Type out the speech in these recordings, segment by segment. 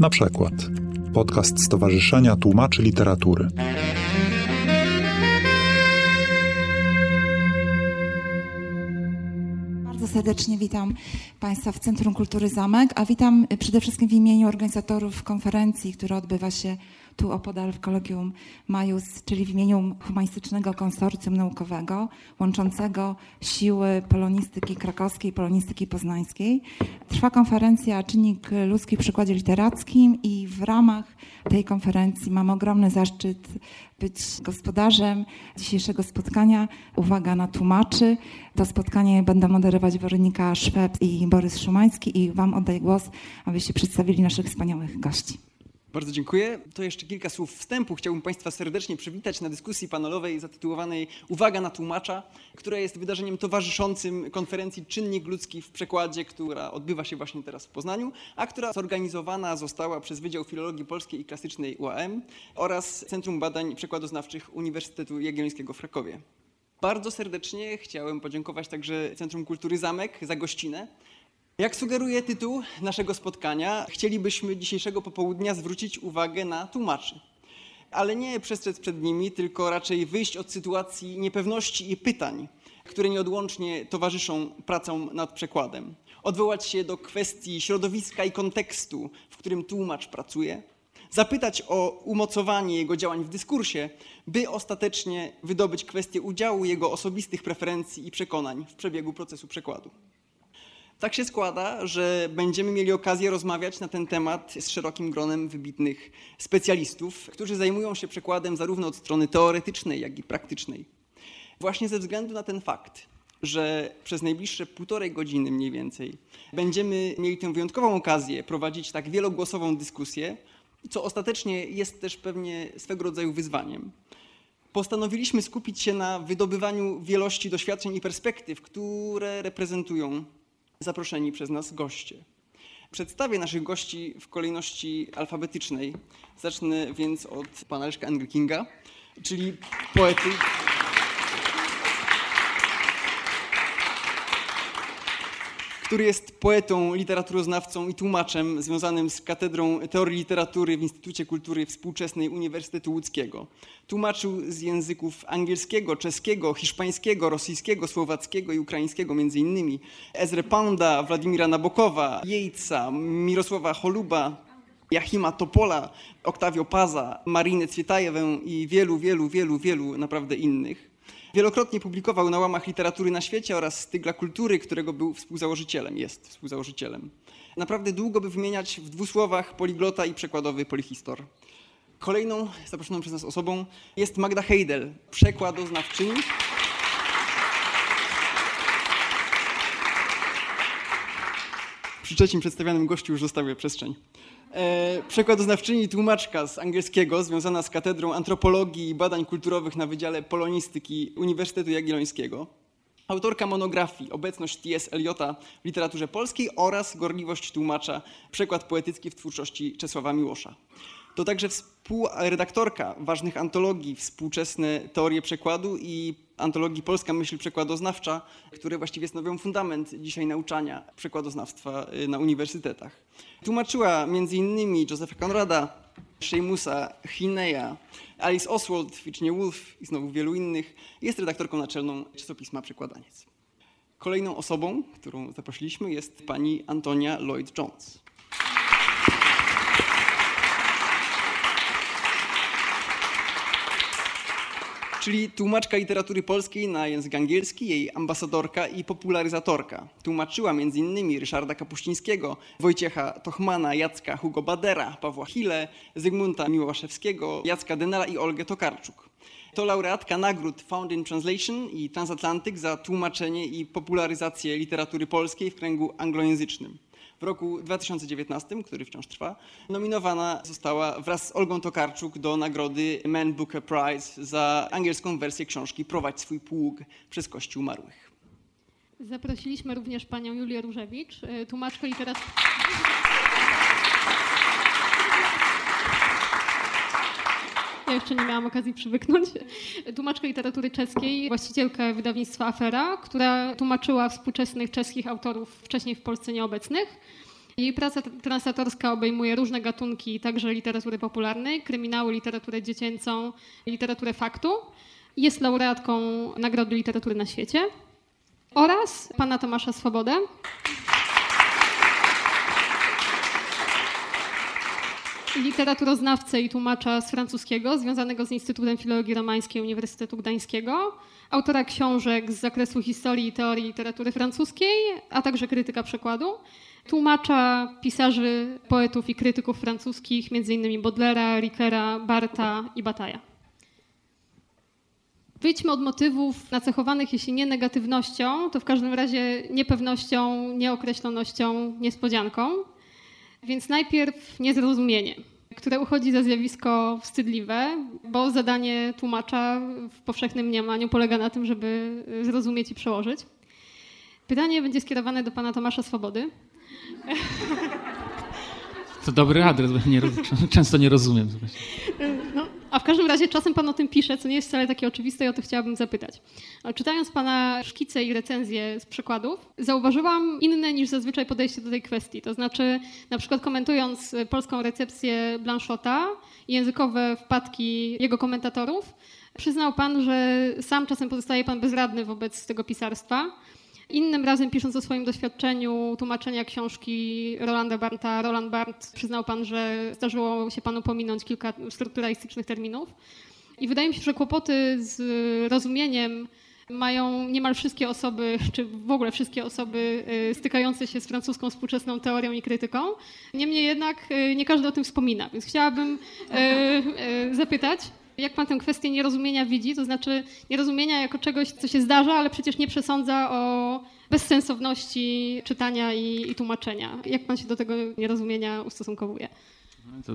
Na przykład podcast Stowarzyszenia Tłumaczy Literatury. Serdecznie witam Państwa w Centrum Kultury Zamek, a witam przede wszystkim w imieniu organizatorów konferencji, która odbywa się tu opodal w Kolegium Majus, czyli w imieniu Humanistycznego Konsorcjum Naukowego łączącego siły polonistyki krakowskiej i polonistyki poznańskiej. Trwa konferencja Czynnik ludzki w przykładzie literackim i w ramach tej konferencji mam ogromny zaszczyt być gospodarzem dzisiejszego spotkania. Uwaga na tłumaczy. To spotkanie będą moderować Weronika Szweb i Borys Szumański i Wam oddaję głos, abyście przedstawili naszych wspaniałych gości. Bardzo dziękuję. To jeszcze kilka słów wstępu. Chciałbym Państwa serdecznie przywitać na dyskusji panelowej zatytułowanej Uwaga na tłumacza, która jest wydarzeniem towarzyszącym konferencji Czynnik Ludzki w Przekładzie, która odbywa się właśnie teraz w Poznaniu, a która zorganizowana została przez Wydział Filologii Polskiej i Klasycznej UAM oraz Centrum Badań Przekładoznawczych Uniwersytetu Jagiellońskiego w Krakowie. Bardzo serdecznie chciałem podziękować także Centrum Kultury Zamek za gościnę. Jak sugeruje tytuł naszego spotkania, chcielibyśmy dzisiejszego popołudnia zwrócić uwagę na tłumaczy. Ale nie przestrzec przed nimi, tylko raczej wyjść od sytuacji niepewności i pytań, które nieodłącznie towarzyszą pracom nad przekładem. Odwołać się do kwestii środowiska i kontekstu, w którym tłumacz pracuje, zapytać o umocowanie jego działań w dyskursie, by ostatecznie wydobyć kwestię udziału jego osobistych preferencji i przekonań w przebiegu procesu przekładu. Tak się składa, że będziemy mieli okazję rozmawiać na ten temat z szerokim gronem wybitnych specjalistów, którzy zajmują się przekładem zarówno od strony teoretycznej, jak i praktycznej. Właśnie ze względu na ten fakt, że przez najbliższe półtorej godziny mniej więcej będziemy mieli tę wyjątkową okazję prowadzić tak wielogłosową dyskusję, co ostatecznie jest też pewnie swego rodzaju wyzwaniem. Postanowiliśmy skupić się na wydobywaniu wielości doświadczeń i perspektyw, które reprezentują zaproszeni przez nas goście. Przedstawię naszych gości w kolejności alfabetycznej. Zacznę więc od pana Leszka Engelkinga, czyli poety. Który jest poetą, literaturoznawcą i tłumaczem związanym z Katedrą Teorii Literatury w Instytucie Kultury Współczesnej Uniwersytetu Łódzkiego. Tłumaczył z języków angielskiego, czeskiego, hiszpańskiego, rosyjskiego, słowackiego i ukraińskiego innymi Ezre Pounda, Władimira Nabokowa, Jejca, Mirosława Choluba, Jachima Topola, Oktawio Paza, Marinę Cwietajewę i wielu, wielu, wielu, wielu naprawdę innych. Wielokrotnie publikował na łamach literatury na świecie oraz Stygla Kultury, którego był współzałożycielem, jest współzałożycielem. Naprawdę długo by wymieniać w dwóch słowach poliglota i przekładowy polihistor. Kolejną zaproszoną przez nas osobą jest Magda Heidel, przekładoznawczyni. Przy trzecim przedstawianym gościu już zostawię przestrzeń. E, przekładoznawczyni tłumaczka z angielskiego, związana z Katedrą Antropologii i Badań Kulturowych na Wydziale Polonistyki Uniwersytetu Jagiellońskiego. Autorka monografii Obecność T.S. Eliota w literaturze polskiej oraz Gorliwość tłumacza, przekład poetycki w twórczości Czesława Miłosza. To także współredaktorka ważnych antologii Współczesne teorie przekładu i antologii Polska myśl przekładoznawcza, które właściwie stanowią fundament dzisiaj nauczania przekładoznawstwa y, na uniwersytetach. Tłumaczyła m.in. Josepha Conrada, Seamusa Hineya, Alice Oswald, Virginia Woolf i znowu wielu innych. Jest redaktorką naczelną czasopisma Przekładaniec. Kolejną osobą, którą zaprosiliśmy jest pani Antonia Lloyd-Jones. Czyli tłumaczka literatury polskiej na język angielski, jej ambasadorka i popularyzatorka. Tłumaczyła m.in. Ryszarda Kapuścińskiego, Wojciecha Tochmana, Jacka Hugo Badera, Pawła Hille, Zygmunta Miłaszewskiego, Jacka Denela i Olgę Tokarczuk. To laureatka nagród Found in Translation i Transatlantyk za tłumaczenie i popularyzację literatury polskiej w kręgu anglojęzycznym. W roku 2019, który wciąż trwa, nominowana została wraz z Olgą Tokarczuk do nagrody Man Booker Prize za angielską wersję książki Prowadź swój pług przez Kościół Umarłych. Zaprosiliśmy również panią Julię Różewicz, y, tłumaczkę literatury. Ja jeszcze nie miałam okazji przywyknąć. Tłumaczkę literatury czeskiej, właścicielkę wydawnictwa Afera, która tłumaczyła współczesnych czeskich autorów wcześniej w Polsce nieobecnych. Jej praca translatorska obejmuje różne gatunki, także literatury popularnej, kryminału, literaturę dziecięcą, literaturę faktu. Jest laureatką Nagrody Literatury na świecie oraz pana Tomasza Swobodę. Literaturoznawcę i tłumacza z francuskiego, związanego z Instytutem Filologii Romańskiej Uniwersytetu Gdańskiego, autora książek z zakresu historii i teorii literatury francuskiej, a także krytyka przekładu, tłumacza pisarzy, poetów i krytyków francuskich, m.in. Baudelaire'a, Rickera, Barta i Bataja. Wyjdźmy od motywów nacechowanych, jeśli nie negatywnością, to w każdym razie niepewnością, nieokreślonością, niespodzianką. Więc najpierw niezrozumienie, które uchodzi za zjawisko wstydliwe, bo zadanie tłumacza w powszechnym mniemaniu polega na tym, żeby zrozumieć i przełożyć. Pytanie będzie skierowane do pana Tomasza Swobody. To dobry adres, bo nie, często nie rozumiem. A w każdym razie czasem pan o tym pisze, co nie jest wcale takie oczywiste i o to chciałabym zapytać. Czytając pana szkice i recenzje z przykładów, zauważyłam inne niż zazwyczaj podejście do tej kwestii. To znaczy, na przykład komentując polską recepcję Blanchota i językowe wpadki jego komentatorów, przyznał pan, że sam czasem pozostaje pan bezradny wobec tego pisarstwa Innym razem, pisząc o swoim doświadczeniu tłumaczenia książki Rolanda Barta, Roland Barth przyznał pan, że zdarzyło się panu pominąć kilka strukturalistycznych terminów. I wydaje mi się, że kłopoty z rozumieniem mają niemal wszystkie osoby, czy w ogóle wszystkie osoby y, stykające się z francuską współczesną teorią i krytyką. Niemniej jednak y, nie każdy o tym wspomina, więc chciałabym y, zapytać, jak pan tę kwestię nierozumienia widzi? To znaczy nierozumienia jako czegoś, co się zdarza, ale przecież nie przesądza o bezsensowności czytania i, i tłumaczenia. Jak pan się do tego nierozumienia ustosunkowuje? To,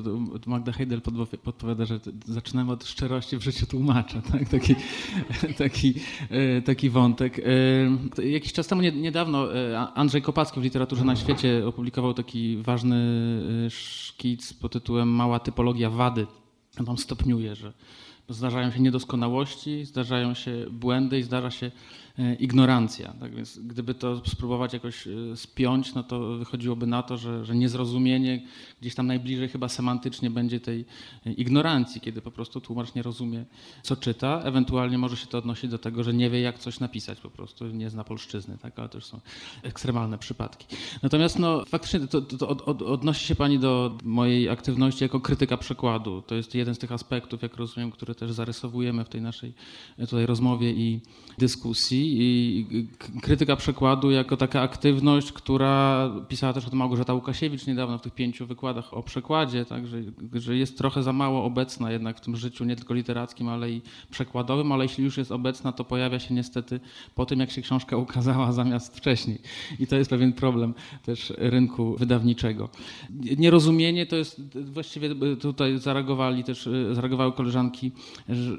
Magda Heidel podpowiada, że zaczynamy od szczerości w życiu tłumacza. Tak? Taki, taki, e, taki wątek. E, jakiś czas temu, niedawno, e, Andrzej Kopacki w Literaturze na Świecie opublikował taki ważny szkic pod tytułem Mała typologia wady tam stopniuje, że zdarzają się niedoskonałości, zdarzają się błędy i zdarza się ignorancja. Tak więc gdyby to spróbować jakoś e, spiąć, no to wychodziłoby na to, że, że niezrozumienie gdzieś tam najbliżej chyba semantycznie będzie tej e, ignorancji, kiedy po prostu tłumacz nie rozumie, co czyta. Ewentualnie może się to odnosić do tego, że nie wie, jak coś napisać po prostu, nie zna polszczyzny, tak? ale już są ekstremalne przypadki. Natomiast no, faktycznie to, to, to od, odnosi się Pani do mojej aktywności jako krytyka przekładu. To jest jeden z tych aspektów, jak rozumiem, które też zarysowujemy w tej naszej tutaj rozmowie i dyskusji i krytyka przekładu jako taka aktywność, która pisała też o tym Małgorzata Łukasiewicz niedawno w tych pięciu wykładach o przekładzie, tak, że, że jest trochę za mało obecna jednak w tym życiu nie tylko literackim, ale i przekładowym, ale jeśli już jest obecna, to pojawia się niestety po tym, jak się książka ukazała zamiast wcześniej. I to jest pewien problem też rynku wydawniczego. Nierozumienie to jest właściwie tutaj zareagowali też, zareagowały koleżanki,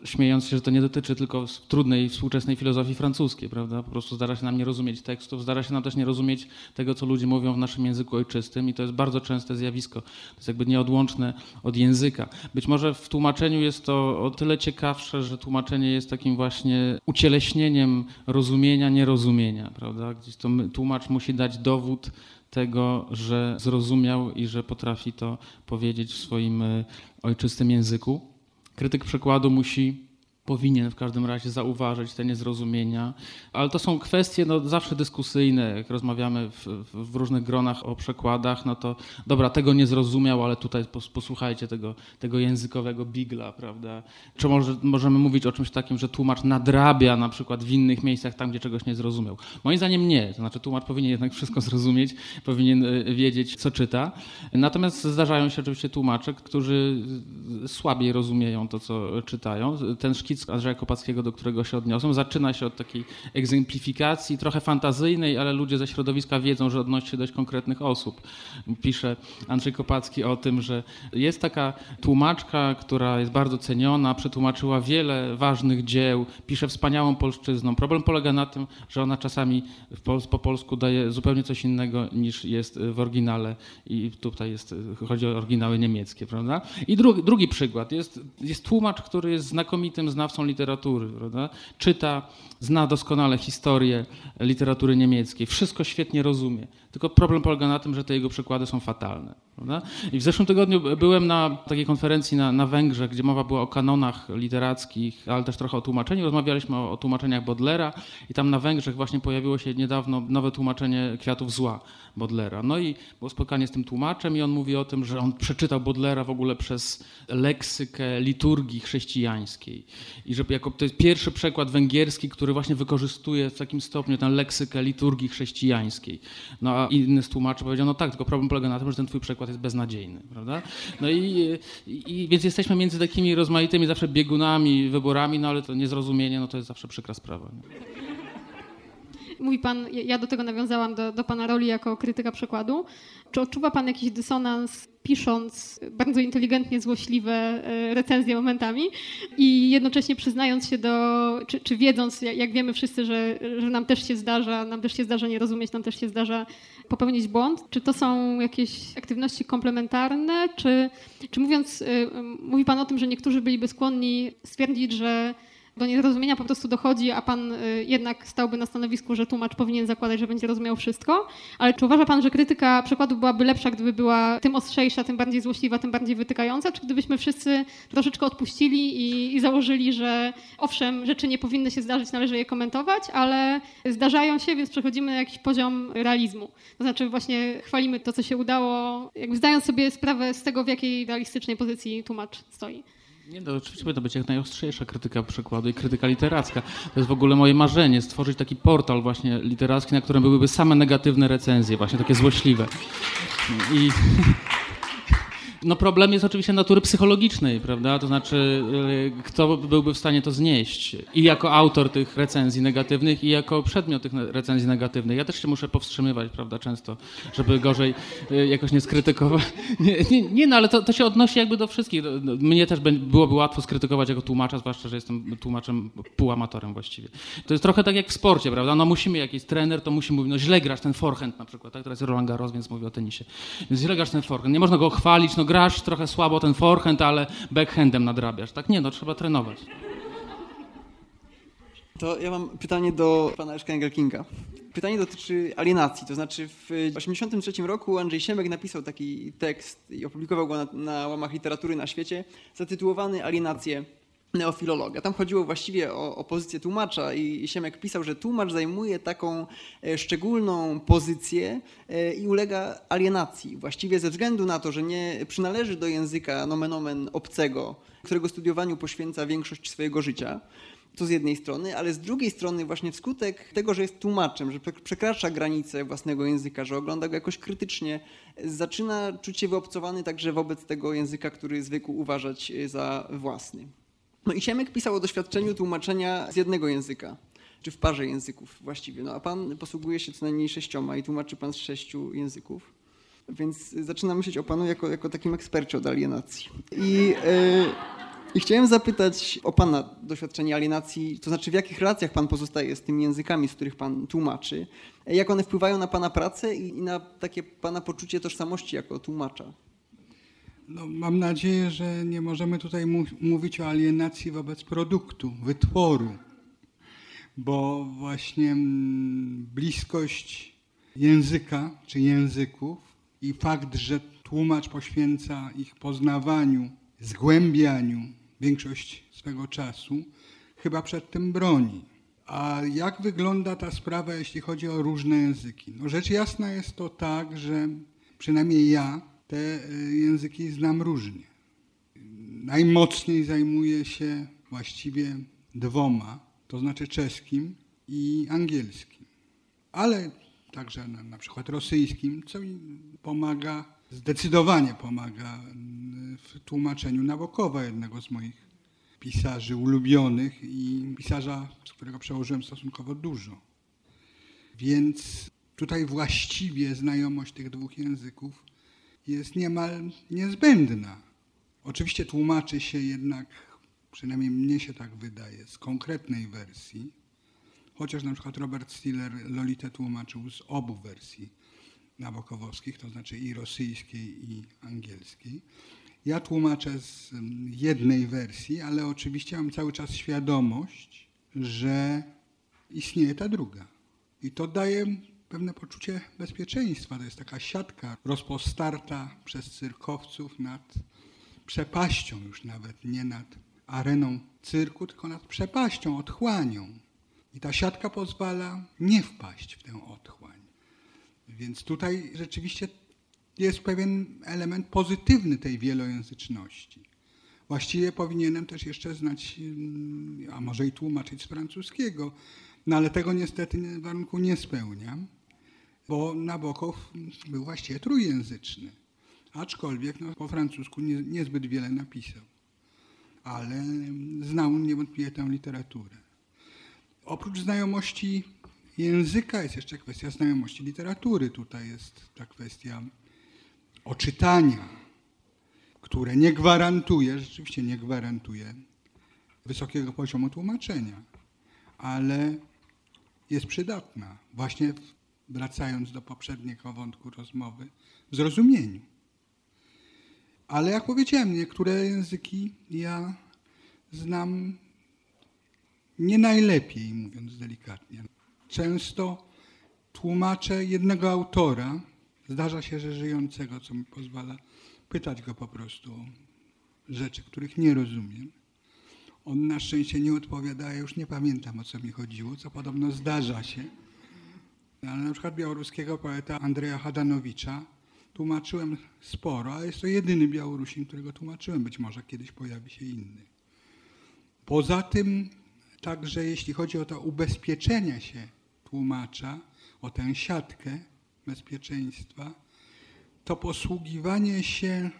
śmiejąc się, że to nie dotyczy tylko trudnej współczesnej filozofii francuskiej, ludzkie, prawda? Po prostu zdarza się nam nie rozumieć tekstów, zdarza się nam też nie rozumieć tego, co ludzie mówią w naszym języku ojczystym i to jest bardzo częste zjawisko. To jest jakby nieodłączne od języka. Być może w tłumaczeniu jest to o tyle ciekawsze, że tłumaczenie jest takim właśnie ucieleśnieniem rozumienia, nierozumienia, prawda? Gdzieś to tłumacz musi dać dowód tego, że zrozumiał i że potrafi to powiedzieć w swoim e, ojczystym języku. Krytyk przekładu musi powinien w każdym razie zauważyć te niezrozumienia, ale to są kwestie no, zawsze dyskusyjne. Jak rozmawiamy w, w, różnych gronach o przekładach, no to dobra, tego nie zrozumiał, ale tutaj posłuchajcie tego, tego językowego bigla, prawda? Czy może, możemy mówić o czymś takim, że tłumacz nadrabia na przykład w innych miejscach tam, gdzie czegoś nie zrozumiał? Moim zdaniem nie. To znaczy tłumacz powinien jednak wszystko zrozumieć, powinien e, wiedzieć, co czyta. Natomiast zdarzają się oczywiście tłumacze, którzy słabiej rozumieją to, co czytają. Ten szkic szkic Andrzeja Kopackiego, do którego się odniosłem, zaczyna się od takiej egzemplifikacji, trochę fantazyjnej, ale ludzie ze środowiska wiedzą, że odnosi się do dość konkretnych osób. Pisze Andrzej Kopacki o tym, że jest taka tłumaczka, która jest bardzo ceniona, przetłumaczyła wiele ważnych dzieł, pisze wspaniałą polszczyzną. Problem polega na tym, że ona czasami po polsku daje zupełnie coś innego niż jest w oryginale i tutaj jest, chodzi o oryginały niemieckie, prawda? I drugi, drugi przykład. Jest, jest tłumacz, który jest znakomitym znakiem znawcą literatury, prawda? czyta, zna doskonale historię literatury niemieckiej, wszystko świetnie rozumie. Tylko problem polega na tym, że te jego przykłady są fatalne. Prawda? I w zeszłym tygodniu byłem na takiej konferencji na, na Węgrzech, gdzie mowa była o kanonach literackich, ale też trochę o tłumaczeniu. Rozmawialiśmy o, o tłumaczeniach Bodlera i tam na Węgrzech właśnie pojawiło się niedawno nowe tłumaczenie Kwiatów Zła Bodlera. No i było spotkanie z tym tłumaczem i on mówi o tym, że on przeczytał Bodlera w ogóle przez leksykę liturgii chrześcijańskiej. I że jako to jest pierwszy przekład węgierski, który właśnie wykorzystuje w takim stopniu tę leksykę liturgii chrześcijańskiej. No a inny z tłumaczy powiedział, no tak, tylko problem polega na tym, że ten twój przekład jest beznadziejny, prawda? No i, i, więc jesteśmy między takimi rozmaitymi zawsze biegunami, wyborami, no ale to niezrozumienie, no to jest zawsze przykra sprawa. Nie? Mówi pan, ja do tego nawiązałam, do, do pana roli jako krytyka przekładu. Czy odczuwa pan jakiś dysonans, pisząc bardzo inteligentnie złośliwe e, recenzje momentami i jednocześnie przyznając się do, czy, czy wiedząc, jak wiemy wszyscy, że, że nam też się zdarza, nam też się zdarza nie rozumieć, nam też się zdarza popełnić błąd, czy to są jakieś aktywności komplementarne, czy, czy mówiąc, e, mówi pan o tym, że niektórzy byliby skłonni stwierdzić, że do niezrozumienia po prostu dochodzi, a pan y, jednak stałby na stanowisku, że tłumacz powinien zakładać, że będzie rozumiał wszystko. Ale czy uważa pan, że krytyka przykładu byłaby lepsza, gdyby była tym ostrzejsza, tym bardziej złośliwa, tym bardziej wytykająca? Czy gdybyśmy wszyscy troszeczkę odpuścili i, i założyli, że owszem, rzeczy nie powinny się zdarzyć, należy je komentować, ale zdarzają się, więc przechodzimy na jakiś poziom realizmu. To znaczy właśnie chwalimy to, co się udało, jakby zdając sobie sprawę z tego, w jakiej realistycznej pozycji tłumacz stoi. Nie, no, oczywiście powinna być jak najostrzejsza krytyka przykładu i krytyka literacka. To jest w ogóle moje marzenie, stworzyć taki portal właśnie literacki, na którym byłyby same negatywne recenzje, właśnie takie złośliwe. I no problem jest oczywiście natury psychologicznej, prawda? To znaczy, e, kto byłby w stanie to znieść? I jako autor tych recenzji negatywnych, i jako przedmiot tych recenzji negatywnych. Ja też się muszę powstrzymywać, prawda, często, żeby gorzej e, jakoś nie skrytykować. Nie, nie, nie no, ale to, to, się odnosi jakby do wszystkich. No, mnie też byłoby łatwo skrytykować jako tłumacza, zwłaszcza, że jestem tłumaczem, półamatorem właściwie. To jest trochę tak jak w sporcie, prawda? No musimy, jakiś trener, to musi mówić, no źle grasz ten forehand na przykład, tak? Teraz Roland Garros, więc mówię o tenisie. Więc źle grasz ten forehand. Nie można go chwalić, no grasz trochę słabo ten forehand, ale backhandem nadrabiasz. Tak nie, no trzeba trenować. To ja mam pytanie do pana Leszka Engelkinga. Pytanie dotyczy alienacji, to znaczy w 1983 roku Andrzej Siemek napisał taki tekst i opublikował go na, na łamach literatury na świecie, zatytułowany Alienacje neofilologa. Tam chodziło właściwie o, o pozycję tłumacza i Siemek pisał, że tłumacz zajmuje taką e, szczególną pozycję e, i ulega alienacji. Właściwie ze względu na to, że nie przynależy do języka nomen omen obcego, którego studiowaniu poświęca większość swojego życia. To z jednej strony, ale z drugiej strony właśnie wskutek tego, że jest tłumaczem, że przekracza granice własnego języka, że ogląda go jakoś krytycznie, zaczyna czuć się wyobcowany także wobec tego języka, który zwykł uważać za własny. No i Siemek pisał o doświadczeniu tłumaczenia z jednego języka, czy w parze języków właściwie. No a pan posługuje się co najmniej sześcioma i tłumaczy pan z sześciu języków. Więc zaczynam myśleć o panu jako, jako takim ekspercie od alienacji. I, yy, I chciałem zapytać o pana doświadczenie alienacji, to znaczy w jakich relacjach pan pozostaje z tymi językami, z których pan tłumaczy, jak one wpływają na pana pracę i, i na takie pana poczucie tożsamości jako tłumacza. No, mam nadzieję, że nie możemy tutaj mówić o alienacji wobec produktu, wytworu, bo właśnie mm, bliskość języka czy języków i fakt, że tłumacz poświęca ich poznawaniu, zgłębianiu większość swego czasu, chyba przed tym broni. A jak wygląda ta sprawa, jeśli chodzi o różne języki? No rzecz jasna jest to tak, że przynajmniej ja te y, języki znam różnie. Najmocniej zajmuję się właściwie dwoma, to znaczy czeskim i angielskim. Ale także na, na przykład rosyjskim, co mi pomaga, zdecydowanie pomaga y, w tłumaczeniu Nabokowa, jednego z moich pisarzy ulubionych i pisarza, z którego przełożyłem stosunkowo dużo. Więc tutaj właściwie znajomość tych dwóch języków jest niemal niezbędna. Oczywiście tłumaczy się jednak, przynajmniej mnie się tak wydaje, z konkretnej wersji, chociaż na przykład Robert Stiller Lolitę tłumaczył z obu wersji nabokowowskich, to znaczy i rosyjskiej, i angielskiej. Ja tłumaczę z jednej wersji, ale oczywiście mam cały czas świadomość, że istnieje ta druga. I to daje pewne poczucie bezpieczeństwa. To jest taka siatka rozpostarta przez cyrkowców nad przepaścią, już nawet nie nad areną cyrku, tylko nad przepaścią, otchłanią. I ta siatka pozwala nie wpaść w tę otchłań. Więc tutaj rzeczywiście jest pewien element pozytywny tej wielojęzyczności. Właściwie powinienem też jeszcze znać, mm, a może i tłumaczyć z francuskiego, no ale tego niestety warunku nie spełniam, bo Nabokow był właściwie trójjęzyczny, aczkolwiek no, po francusku nie, niezbyt wiele napisał, ale znał niewątpliwie tę literaturę. Oprócz znajomości języka jest jeszcze kwestia znajomości literatury. Tutaj jest ta kwestia oczytania, które nie gwarantuje, rzeczywiście nie gwarantuje wysokiego poziomu tłumaczenia, ale jest przydatna, właśnie wracając do poprzedniego wątku rozmowy, w zrozumieniu. Ale jak powiedziałem, niektóre języki ja znam nie najlepiej, mówiąc delikatnie. Często tłumaczę jednego autora, zdarza się, że żyjącego, co mi pozwala pytać go po prostu o rzeczy, których nie rozumiem. On na szczęście nie odpowiada, ja już nie pamiętam o co mi chodziło, co podobno zdarza się. Ale na przykład białoruskiego poeta Andrzeja Hadanowicza tłumaczyłem sporo, a jest to jedyny Białorusin, którego tłumaczyłem. Być może kiedyś pojawi się inny. Poza tym, także jeśli chodzi o to ubezpieczenie się tłumacza, o tę siatkę bezpieczeństwa, to posługiwanie się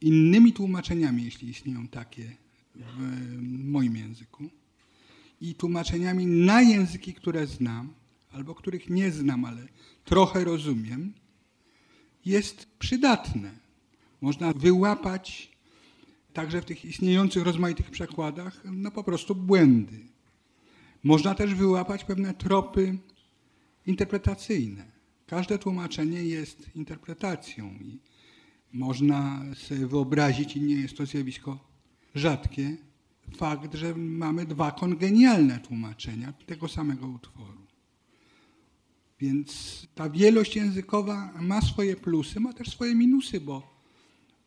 innymi tłumaczeniami, jeśli istnieją takie w moim języku, i tłumaczeniami na języki, które znam, albo których nie znam, ale trochę rozumiem, jest przydatne. Można wyłapać także w tych istniejących rozmaitych przekładach no po prostu błędy. Można też wyłapać pewne tropy interpretacyjne. Każde tłumaczenie jest interpretacją i można sobie wyobrazić, i nie jest to zjawisko rzadkie, fakt, że mamy dwa kongenialne tłumaczenia tego samego utworu. Więc ta wielość językowa ma swoje plusy, ma też swoje minusy, bo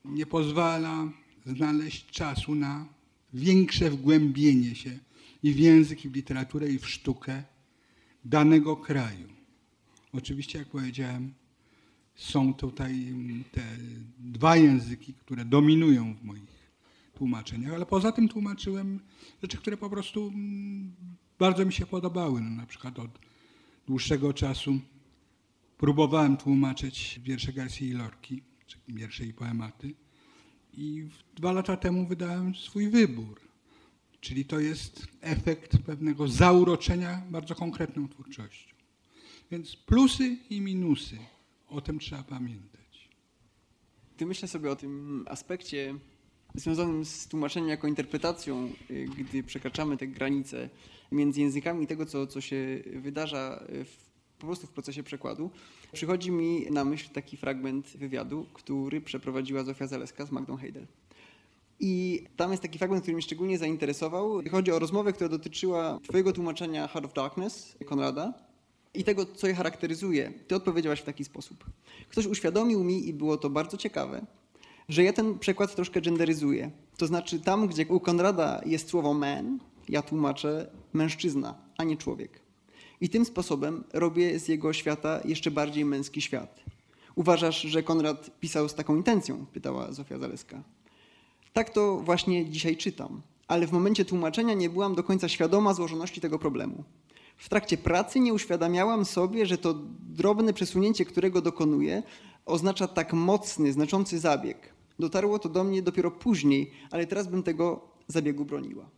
nie pozwala znaleźć czasu na większe wgłębienie się i w język, i w literaturę, i w sztukę danego kraju. Oczywiście, jak powiedziałem, są tutaj te dwa języki, które dominują w moich tłumaczeniach, ale poza tym tłumaczyłem rzeczy, które po prostu bardzo mi się podobały. No, na przykład od dłuższego czasu próbowałem tłumaczyć wiersze Garcia Lorki, czy wiersze i poematy i dwa lata temu wydałem swój wybór. Czyli to jest efekt pewnego zauroczenia bardzo konkretną twórczością. Więc plusy i minusy, o tym trzeba pamiętać. Ty myślę sobie o tym aspekcie związanym z tłumaczeniem jako interpretacją, y, gdy przekraczamy te granice między językami i tego, co, co się wydarza w, po prostu w procesie przekładu. Przychodzi mi na myśl taki fragment wywiadu, który przeprowadziła Zofia Zaleska z Magdą Heidel. I tam jest taki fragment, który mnie szczególnie zainteresował. Chodzi o rozmowę, która dotyczyła twojego tłumaczenia Heart of Darkness Konrada i tego, co je charakteryzuje. Ty odpowiedziałaś w taki sposób. Ktoś uświadomił mi, i było to bardzo ciekawe, że ja ten przekład troszkę genderyzuję. To znaczy tam, gdzie u Konrada jest słowo man, ja tłumaczę mężczyzna, a nie człowiek. I tym sposobem robię z jego świata jeszcze bardziej męski świat. Uważasz, że Konrad pisał z taką intencją? Pytała Zofia Zaleska. Tak to właśnie dzisiaj czytam, ale w momencie tłumaczenia nie byłam do końca świadoma złożoności tego problemu. W trakcie pracy nie uświadamiałam sobie, że to drobne przesunięcie, którego dokonuję, oznacza tak mocny, znaczący zabieg. Dotarło to do mnie dopiero później, ale teraz bym tego zabiegu broniła.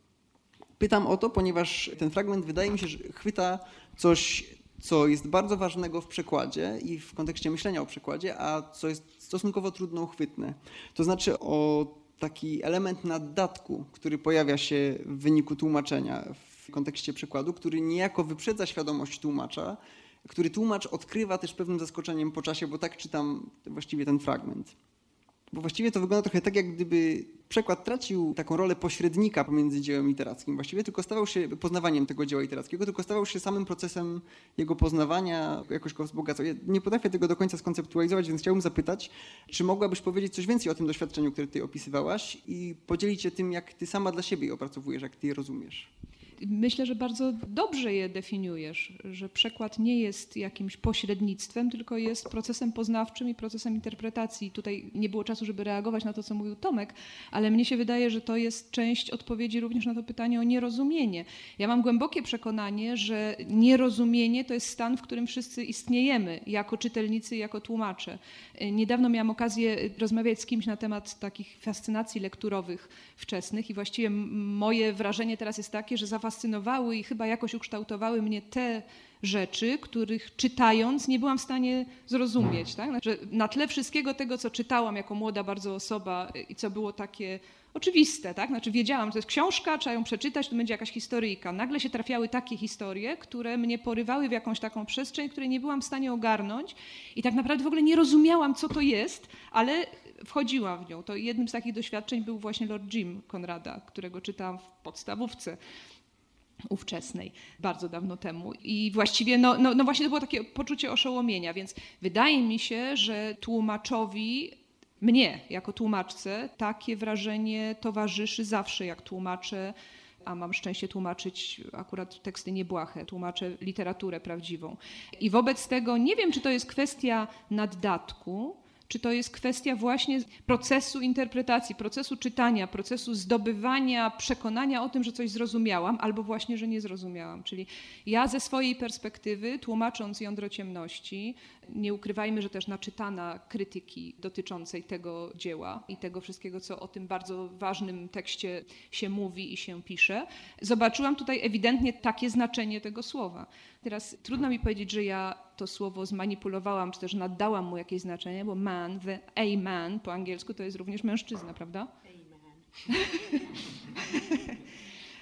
Pytam o to, ponieważ ten fragment wydaje mi się, że chwyta coś, co jest bardzo ważnego w przekładzie i w kontekście myślenia o przekładzie, a co jest stosunkowo trudno uchwytne. To znaczy o taki element naddatku, który pojawia się w wyniku tłumaczenia w kontekście przekładu, który niejako wyprzedza świadomość tłumacza, który tłumacz odkrywa też pewnym zaskoczeniem po czasie, bo tak czytam właściwie ten fragment. Bo właściwie to wygląda trochę tak, jak gdyby przekład tracił taką rolę pośrednika pomiędzy dziełem literackim. Właściwie tylko stawał się poznawaniem tego dzieła literackiego, tylko stawał się samym procesem jego poznawania, jakoś go wzbogacał. Ja nie potrafię tego do końca skonceptualizować, więc chciałbym zapytać, czy mogłabyś powiedzieć coś więcej o tym doświadczeniu, które ty opisywałaś i podzielić się tym, jak ty sama dla siebie je opracowujesz, jak ty je rozumiesz? Myślę, że bardzo dobrze je definiujesz, że przekład nie jest jakimś pośrednictwem, tylko jest procesem poznawczym i procesem interpretacji. Tutaj nie było czasu, żeby reagować na to, co mówił Tomek, ale mnie się wydaje, że to jest część odpowiedzi również na to pytanie o nierozumienie. Ja mam głębokie przekonanie, że nierozumienie to jest stan, w którym wszyscy istniejemy, jako czytelnicy, jako tłumacze. Niedawno miałam okazję rozmawiać z kimś na temat takich fascynacji lekturowych wczesnych i właściwie moje wrażenie teraz jest takie, że zafascynowały i chyba jakoś ukształtowały mnie te rzeczy, których czytając nie byłam w stanie zrozumieć. Tak? Znaczy, na tle wszystkiego tego, co czytałam jako młoda bardzo osoba i co było takie oczywiste, tak? Znaczy wiedziałam, to jest książka, trzeba ją przeczytać, to będzie jakaś historyjka. Nagle się trafiały takie historie, które mnie porywały w jakąś taką przestrzeń, której nie byłam w stanie ogarnąć i tak naprawdę w ogóle nie rozumiałam, co to jest, ale wchodziłam w nią. To jednym z takich doświadczeń był właśnie Lord Jim Konrada, którego czytałam w podstawówce ówczesnej, bardzo dawno temu. I właściwie, no, no, no właśnie to było takie poczucie oszołomienia, więc wydaje mi się, że tłumaczowi mnie, jako tłumaczce, takie wrażenie towarzyszy zawsze, jak tłumaczę, a mam szczęście tłumaczyć akurat teksty niebłahe, tłumaczę literaturę prawdziwą. I wobec tego nie wiem, czy to jest kwestia naddatku, czy to jest kwestia właśnie procesu interpretacji, procesu czytania, procesu zdobywania przekonania o tym, że coś zrozumiałam, albo właśnie, że nie zrozumiałam. Czyli ja ze swojej perspektywy, tłumacząc jądro ciemności, nie ukrywajmy, że też naczytana krytyki dotyczącej tego dzieła i tego wszystkiego, co o tym bardzo ważnym tekście się mówi i się pisze, zobaczyłam tutaj ewidentnie takie znaczenie tego słowa. Teraz trudno mi powiedzieć, że ja to słowo zmanipulowałam, czy też naddałam mu jakieś znaczenie, bo man, the a man po angielsku to jest również mężczyzna, prawda?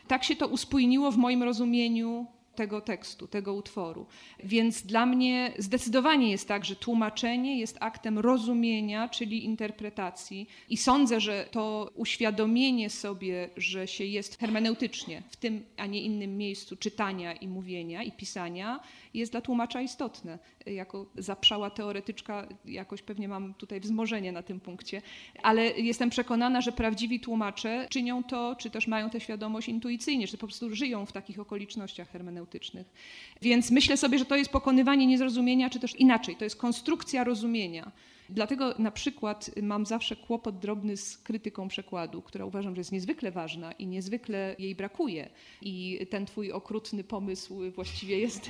tak się to uspójniło w moim rozumieniu tego tekstu, tego utworu. Więc dla mnie zdecydowanie jest tak, że tłumaczenie jest aktem rozumienia, czyli interpretacji. I sądzę, że to uświadomienie sobie, że się jest hermeneutycznie w tym, a nie innym miejscu czytania i mówienia i pisania, jest dla tłumacza istotne. Jako zaprzała teoretyczka jakoś pewnie mam tutaj wzmożenie na tym punkcie, ale jestem przekonana, że prawdziwi tłumacze czynią to, czy też mają tę świadomość intuicyjnie, czy po prostu żyją w takich okolicznościach hermeneutycznych. Więc myślę sobie, że to jest pokonywanie niezrozumienia, czy też inaczej, to jest konstrukcja rozumienia. Dlatego na przykład mam zawsze kłopot drobny z krytyką przekładu, która uważam, że jest niezwykle ważna i niezwykle jej brakuje. I ten twój okrutny pomysł właściwie jest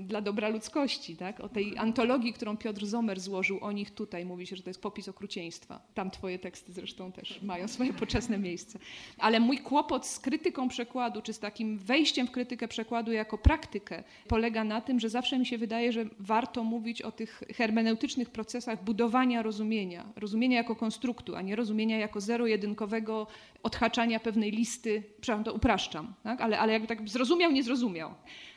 dla dobra ludzkości. Tak? O tej antologii, którą Piotr Zomer złożył o nich tutaj, mówi się, że to jest popis okrucieństwa. Tam twoje teksty zresztą też mają swoje poczesne miejsce. Ale mój kłopot z krytyką przekładu, czy z takim wejściem w krytykę przekładu jako praktykę, polega na tym, że zawsze mi się wydaje, że warto mówić o tych hermeneutycznych procesach budowania rozumienia, rozumienia jako konstruktu, a nie rozumienia jako zero-jedynkowego odhaczania pewnej listy, przepraszam, to upraszczam, tak? ale, ale jakby tak zrozumiał, nie zrozumiał.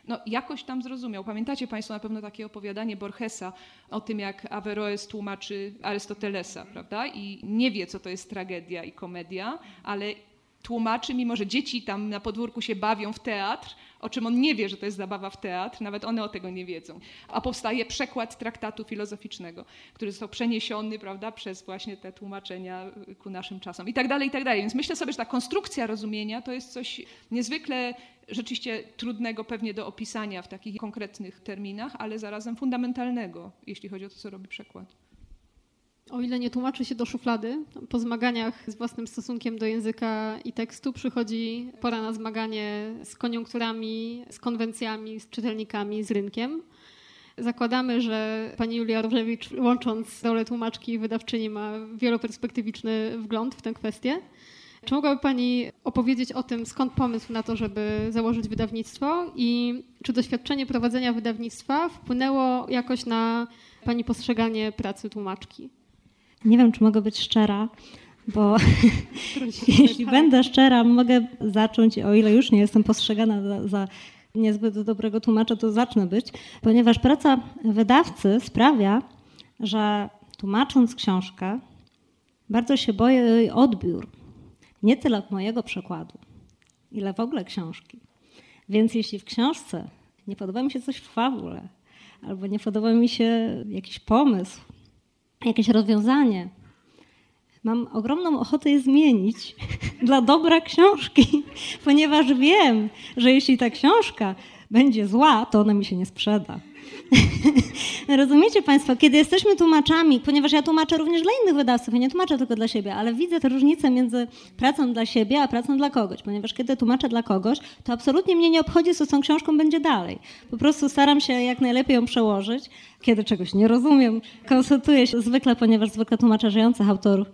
No jakoś tam zrozumiał. Pamiętacie Państwo na pewno takie opowiadanie Borgesa o tym, jak Averroes tłumaczy Arystotelesa, prawda? I nie wie, co to jest tragedia i komedia, ale tłumaczy, mimo że dzieci tam na podwórku się bawią w teatr, o czym on nie wie, że to jest zabawa w teatr, nawet one o tego nie wiedzą. A powstaje przekład traktatu filozoficznego, który został przeniesiony prawda, przez właśnie te tłumaczenia ku naszym czasom i tak dalej, i tak dalej. Więc myślę sobie, że ta konstrukcja rozumienia to jest coś niezwykle rzeczywiście trudnego pewnie do opisania w takich konkretnych terminach, ale zarazem fundamentalnego, jeśli chodzi o to, co robi przekład. O ile nie tłumaczy się do szuflady, po zmaganiach z własnym stosunkiem do języka i tekstu przychodzi pora na zmaganie z koniunkturami, z konwencjami, z czytelnikami, z rynkiem. Zakładamy, że pani Julia Różewicz, łącząc rolę tłumaczki i wydawczyni, ma wieloperspektywiczny wgląd w tę kwestię. Czy mogłaby Pani opowiedzieć o tym, skąd pomysł na to, żeby założyć wydawnictwo i czy doświadczenie prowadzenia wydawnictwa wpłynęło jakoś na Pani postrzeganie pracy tłumaczki? Nie wiem, czy mogę być szczera, bo jeśli będę szczera, mogę zacząć, o ile już nie jestem postrzegana za, za niezbyt dobrego tłumacza, to zacznę być, ponieważ praca wydawcy sprawia, że tłumacząc książkę, Bardzo się boję jej odbiór. Nie tyle mojego przekładu, ile w ogóle książki. Więc jeśli w książce nie podoba mi się coś w fabule, albo nie podoba mi się jakiś pomysł, jakieś rozwiązanie, mam ogromną ochotę je zmienić dla dobra książki, ponieważ wiem, że jeśli ta książka będzie zła, to ona mi się nie sprzeda. Rozumiecie Państwo, kiedy jesteśmy tłumaczami, ponieważ ja tłumaczę również dla innych wydawców, ja nie tłumaczę tylko dla siebie, ale widzę tę różnicę między pracą dla siebie, a pracą dla kogoś, ponieważ kiedy tłumaczę dla kogoś, to absolutnie mnie nie obchodzi, co z tą książką będzie dalej. Po prostu staram się jak najlepiej ją przełożyć. Kiedy czegoś nie rozumiem, konsultuję się zwykle, ponieważ zwykle tłumaczę żyjących autorów,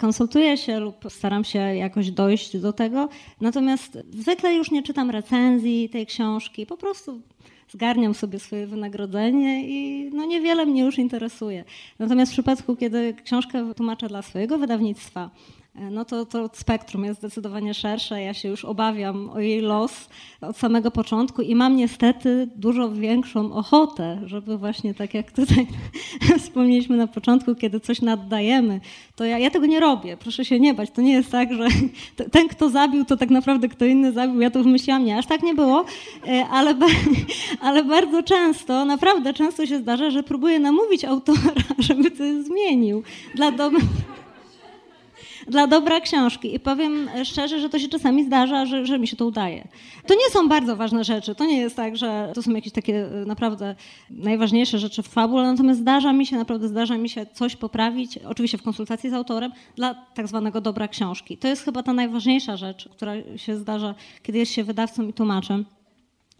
konsultuję się lub staram się jakoś dojść do tego. Natomiast zwykle już nie czytam recenzji tej książki, po prostu zgarniam sobie swoje wynagrodzenie i no niewiele mnie już interesuje. Natomiast w przypadku, kiedy książkę tłumaczę dla swojego wydawnictwa, no to, to spektrum jest zdecydowanie szersze. Ja się już obawiam o jej los od samego początku i mam niestety dużo większą ochotę, żeby właśnie tak jak tutaj wspomnieliśmy na początku, kiedy coś naddajemy, to ja, ja tego nie robię. Proszę się nie bać. To nie jest tak, że ten, kto zabił, to tak naprawdę kto inny zabił. Ja to wymyśliłam. Nie, aż tak nie było, e, ale, ale bardzo często, naprawdę często się zdarza, że próbuję namówić autora, żeby coś zmienił dla domu dla dobra książki. I powiem szczerze, że to się czasami zdarza, że, że mi się to udaje. To nie są bardzo ważne rzeczy. To nie jest tak, że to są jakieś takie e, naprawdę najważniejsze rzeczy w fabule, natomiast zdarza mi się, naprawdę zdarza mi się coś poprawić, oczywiście w konsultacji z autorem, dla tak zwanego dobra książki. To jest chyba ta najważniejsza rzecz, która się zdarza, kiedy jest się wydawcą i tłumaczem.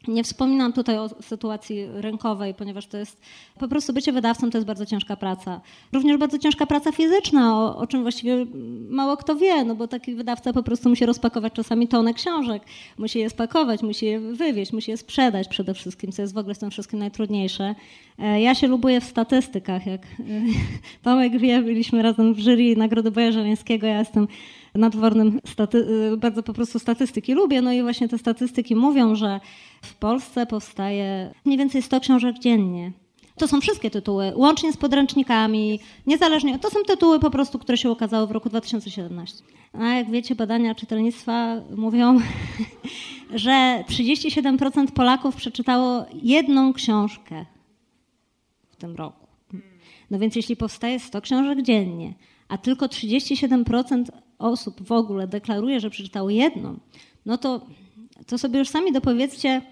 Nie wspominam tutaj o sytuacji rynkowej, ponieważ to jest po prostu bycie wydawcą to jest bardzo ciężka praca. Również bardzo ciężka praca fizyczna, o, o, czym właściwie mało kto wie, no bo taki wydawca po prostu musi rozpakować czasami tonę książek, musi je spakować, musi je wywieźć, musi je sprzedać przede wszystkim, co jest w ogóle z tym wszystkim najtrudniejsze. E, ja się lubuję w statystykach, jak e, Tomek wie, byliśmy razem w jury Nagrody Boja Żeleńskiego, ja jestem nadwornym, staty- bardzo po prostu statystyki lubię, no i właśnie te statystyki mówią, że w Polsce powstaje mniej więcej 100 książek dziennie. To są wszystkie tytuły, łącznie z podręcznikami, niezależnie. To są tytuły po prostu, które się ukazały w roku 2017. A jak wiecie, badania czytelnictwa mówią, że 37% Polaków przeczytało jedną książkę w tym roku. No więc jeśli powstaje 100 książek dziennie, a tylko 37% osób w ogóle deklaruje, że przeczytało jedną, no to, to sobie już sami dopowiedzcie,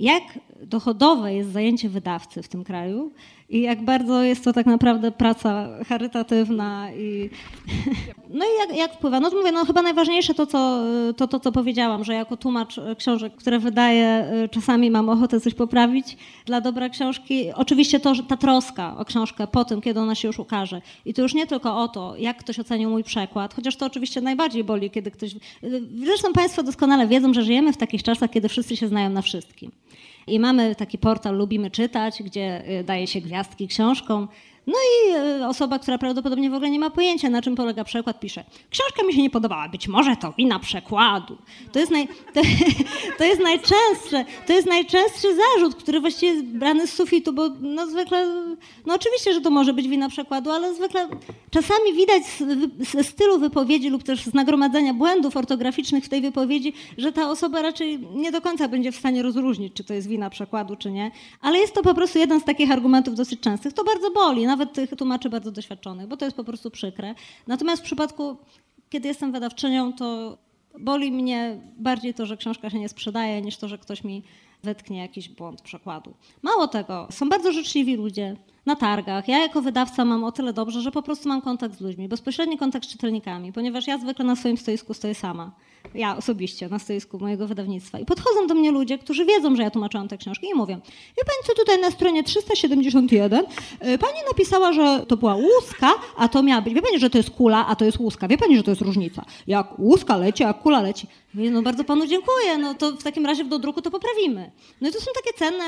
jak dochodowe jest zajęcie wydawcy w tym kraju i jak bardzo jest to tak naprawdę praca charytatywna i no i jak, jak wpływa? No mówię, no chyba najważniejsze to co, to, to, co powiedziałam, że jako tłumacz książek, które wydaję, czasami mam ochotę coś poprawić dla dobra książki. Oczywiście to, że ta troska o książkę po tym, kiedy ona się już ukaże. I to już nie tylko o to, jak ktoś ocenił mój przekład, chociaż to oczywiście najbardziej boli, kiedy ktoś... Zresztą Państwo doskonale wiedzą, że żyjemy w takich czasach, kiedy wszyscy się znają na wszystkim. I mamy taki portal Lubimy Czytać, gdzie y, daje się gwiazdki książkom. No i y, osoba, która prawdopodobnie w ogóle nie ma pojęcia, na czym polega przekład, pisze: Książka mi się nie podobała, być może to wina przekładu. To jest, naj, to, to jest najczęstsze, to jest najczęstszy zarzut, który właściwie jest brany z sufitu, bo no zwykle, no oczywiście, że to może być wina przekładu, ale zwykle czasami widać ze stylu wypowiedzi lub też z nagromadzenia błędów ortograficznych w tej wypowiedzi, że ta osoba raczej nie do końca będzie w stanie rozróżnić, czy to jest wina przekładu, czy nie. Ale jest to po prostu jeden z takich argumentów dosyć częstych. To bardzo boli nawet tych tłumaczy bardzo doświadczonych, bo to jest po prostu przykre. Natomiast w przypadku, kiedy jestem wydawczynią, to boli mnie bardziej to, że książka się nie sprzedaje, niż to, że ktoś mi wetknie jakiś błąd przekładu. Mało tego, są bardzo życzliwi ludzie na targach. Ja jako wydawca mam o tyle dobrze, że po prostu mam kontakt z ludźmi, bezpośredni kontakt z czytelnikami, ponieważ ja zwykle na swoim stoisku stoję sama ja osobiście na stoisku mojego wydawnictwa. I podchodzą do mnie ludzie, którzy wiedzą, że ja tłumaczyłam te książki i mówią, wie pani co tutaj na stronie 371 y, pani napisała, że to była łuska, a to miała być, wie pani, że to jest kula, a to jest łuska, wie pani, że to jest różnica. Jak łuska leci, a kula leci. Mówię, no bardzo panu dziękuję, no to w takim razie do druku to poprawimy. No i to są takie cenne,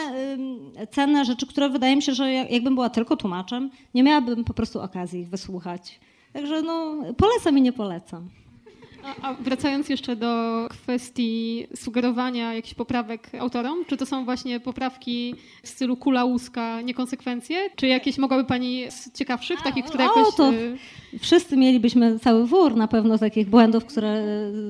cenne rzeczy, które wydaje mi się, że jakbym była tylko tłumaczem, nie miałabym po prostu okazji wysłuchać. Także no, polecam i nie polecam. A wracając jeszcze do kwestii sugerowania jakichś poprawek autorom, czy to są właśnie poprawki w stylu kula łuska, niekonsekwencje, czy jakieś mogłaby Pani z ciekawszych, takich, które o, jakoś... to y, Wszyscy mielibyśmy cały wór na pewno takich błędów, które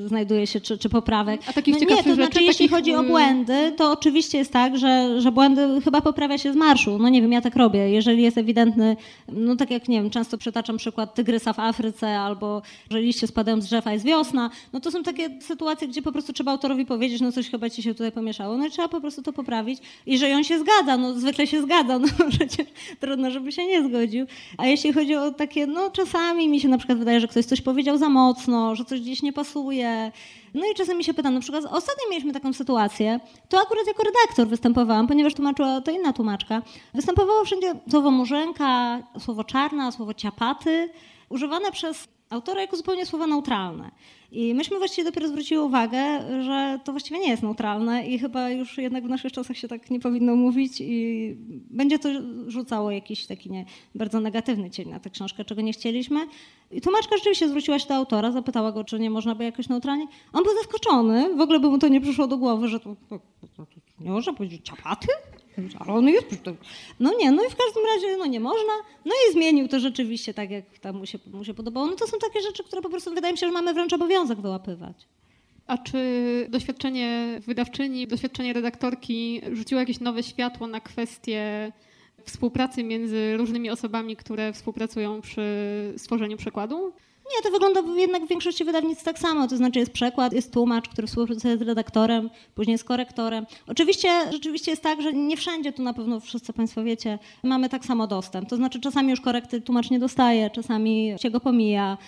znajduje się, czy, czy poprawek. A takich no nie, ciekawszych to znaczy, rzeczy, jeśli takich, chodzi o y- błędy, to oczywiście jest tak, że, że błędy chyba poprawia się z marszu. No nie wiem, ja tak robię. Jeżeli jest ewidentny, no tak jak nie wiem, często przytaczam przykład tygrysa w Afryce, albo że liście spadają z drzewa, jest wiosna, no to są takie sytuacje, gdzie po prostu trzeba autorowi powiedzieć, no coś chyba ci się tutaj pomieszało, no i trzeba po prostu to poprawić. I jeżeli on się zgadza, no zwykle się zgadza, no przecież trudno, żeby się nie zgodził. A jeśli chodzi o takie, no czasami mi się na przykład wydaje, że ktoś coś powiedział za mocno, że coś gdzieś nie pasuje. No i czasami się pytam, na przykład ostatnio mieliśmy taką sytuację, to akurat jako redaktor występowałam, ponieważ tłumaczyła to inna tłumaczka. Występowało wszędzie słowo murzynka, słowo czarna, słowo ciapaty, używane przez autora jako zupełnie słowa neutralne. I myśmy właściwie dopiero zwróciły uwagę, że to właściwie nie jest neutralne i chyba już jednak w naszych czasach się tak nie powinno mówić i będzie to rzucało jakiś taki nie, bardzo negatywny cień na tę książkę, czego nie chcieliśmy. I tłumaczka rzeczywiście zwróciła się do autora, zapytała go, czy nie można by jakoś neutralnie. On był zaskoczony, w ogóle by mu to nie przyszło do głowy, że to, to, to, to nie można powiedzieć ciapaty? Ale on jest No nie, no i w każdym razie no nie można. No i zmienił to rzeczywiście tak, jak tam mu się, mu się podobało. No to są takie rzeczy, które po prostu wydaje mi się, że mamy wręcz obowiązek wyłapywać. A czy doświadczenie wydawczyni, doświadczenie redaktorki rzuciło jakieś nowe światło na kwestię współpracy między różnymi osobami, które współpracują przy stworzeniu przekładu? Nie, to wygląda jednak w większości wydawnictw tak samo. To znaczy jest przekład, jest tłumacz, który współpracuje z redaktorem, później z korektorem. Oczywiście rzeczywiście jest tak, że nie wszędzie, tu na pewno wszyscy Państwo wiecie, mamy tak samo dostęp. To znaczy czasami już korekty tłumacz nie dostaje, czasami się go pomija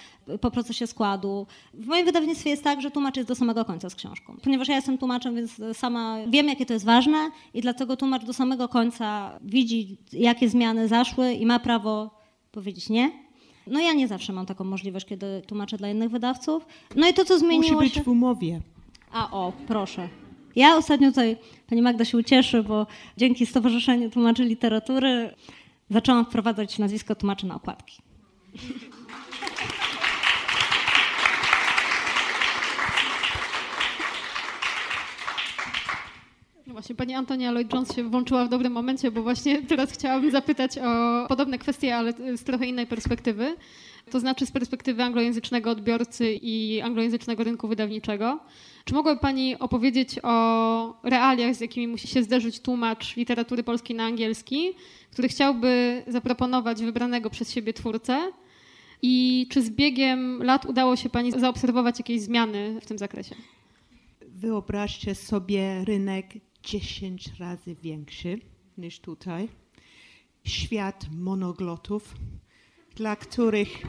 po procesie składu. W moim wydawnictwie jest tak, że tłumacz jest do samego końca z książką. Ponieważ ja jestem tłumaczem, więc sama wiem, jakie to jest ważne i dlatego tłumacz do samego końca widzi, jakie zmiany zaszły i ma prawo powiedzieć nie, no ja nie zawsze mam taką możliwość, kiedy tłumaczę dla innych wydawców. No i to, co zmieniło Musi być się... w umowie. A o, proszę. Ja ostatnio tutaj, pani Magda się ucieszy, bo dzięki Stowarzyszeniu Tłumaczy Literatury zaczęłam wprowadzać nazwisko tłumaczy na okładki. Właśnie, pani Antonia Lloyd-Jones się włączyła w dobrym momencie, bo właśnie teraz chciałabym zapytać o podobne kwestie, ale z trochę innej perspektywy. To znaczy z perspektywy anglojęzycznego odbiorcy i anglojęzycznego rynku wydawniczego. Czy mogłaby Pani opowiedzieć o realiach, z jakimi musi się zderzyć tłumacz literatury polskiej na angielski, który chciałby zaproponować wybranego przez siebie twórcę? I czy z biegiem lat udało się Pani zaobserwować jakieś zmiany w tym zakresie? Wyobraźcie sobie rynek 10 razy większy niż tutaj. Świat monoglotów, dla których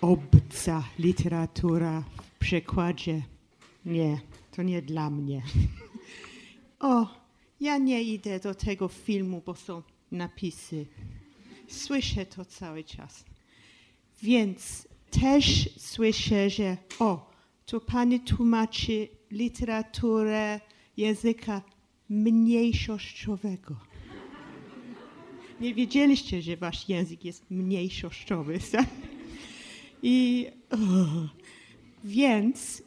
obca literatura w przekładzie nie, to nie dla mnie. O, ja nie idę do tego filmu, bo są napisy. Słyszę to cały czas. Więc też słyszę, że o, to pani tłumaczy literaturę języka mniejszościowego. Nie wiedzieliście, że wasz język jest mniejszościowy. tak? I o, więc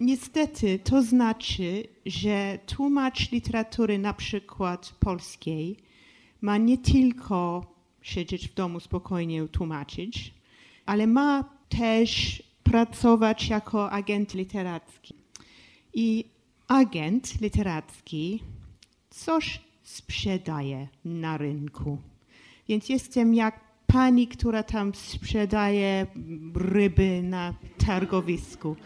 niestety to znaczy, że tłumacz literatury na przykład polskiej ma nie tylko siedzieć w domu spokojnie tłumaczyć, ale ma też pracować jako agent literacki. I agent literacki coś sprzedaje na rynku. Więc jestem jak pani, która tam sprzedaje ryby na targowisku.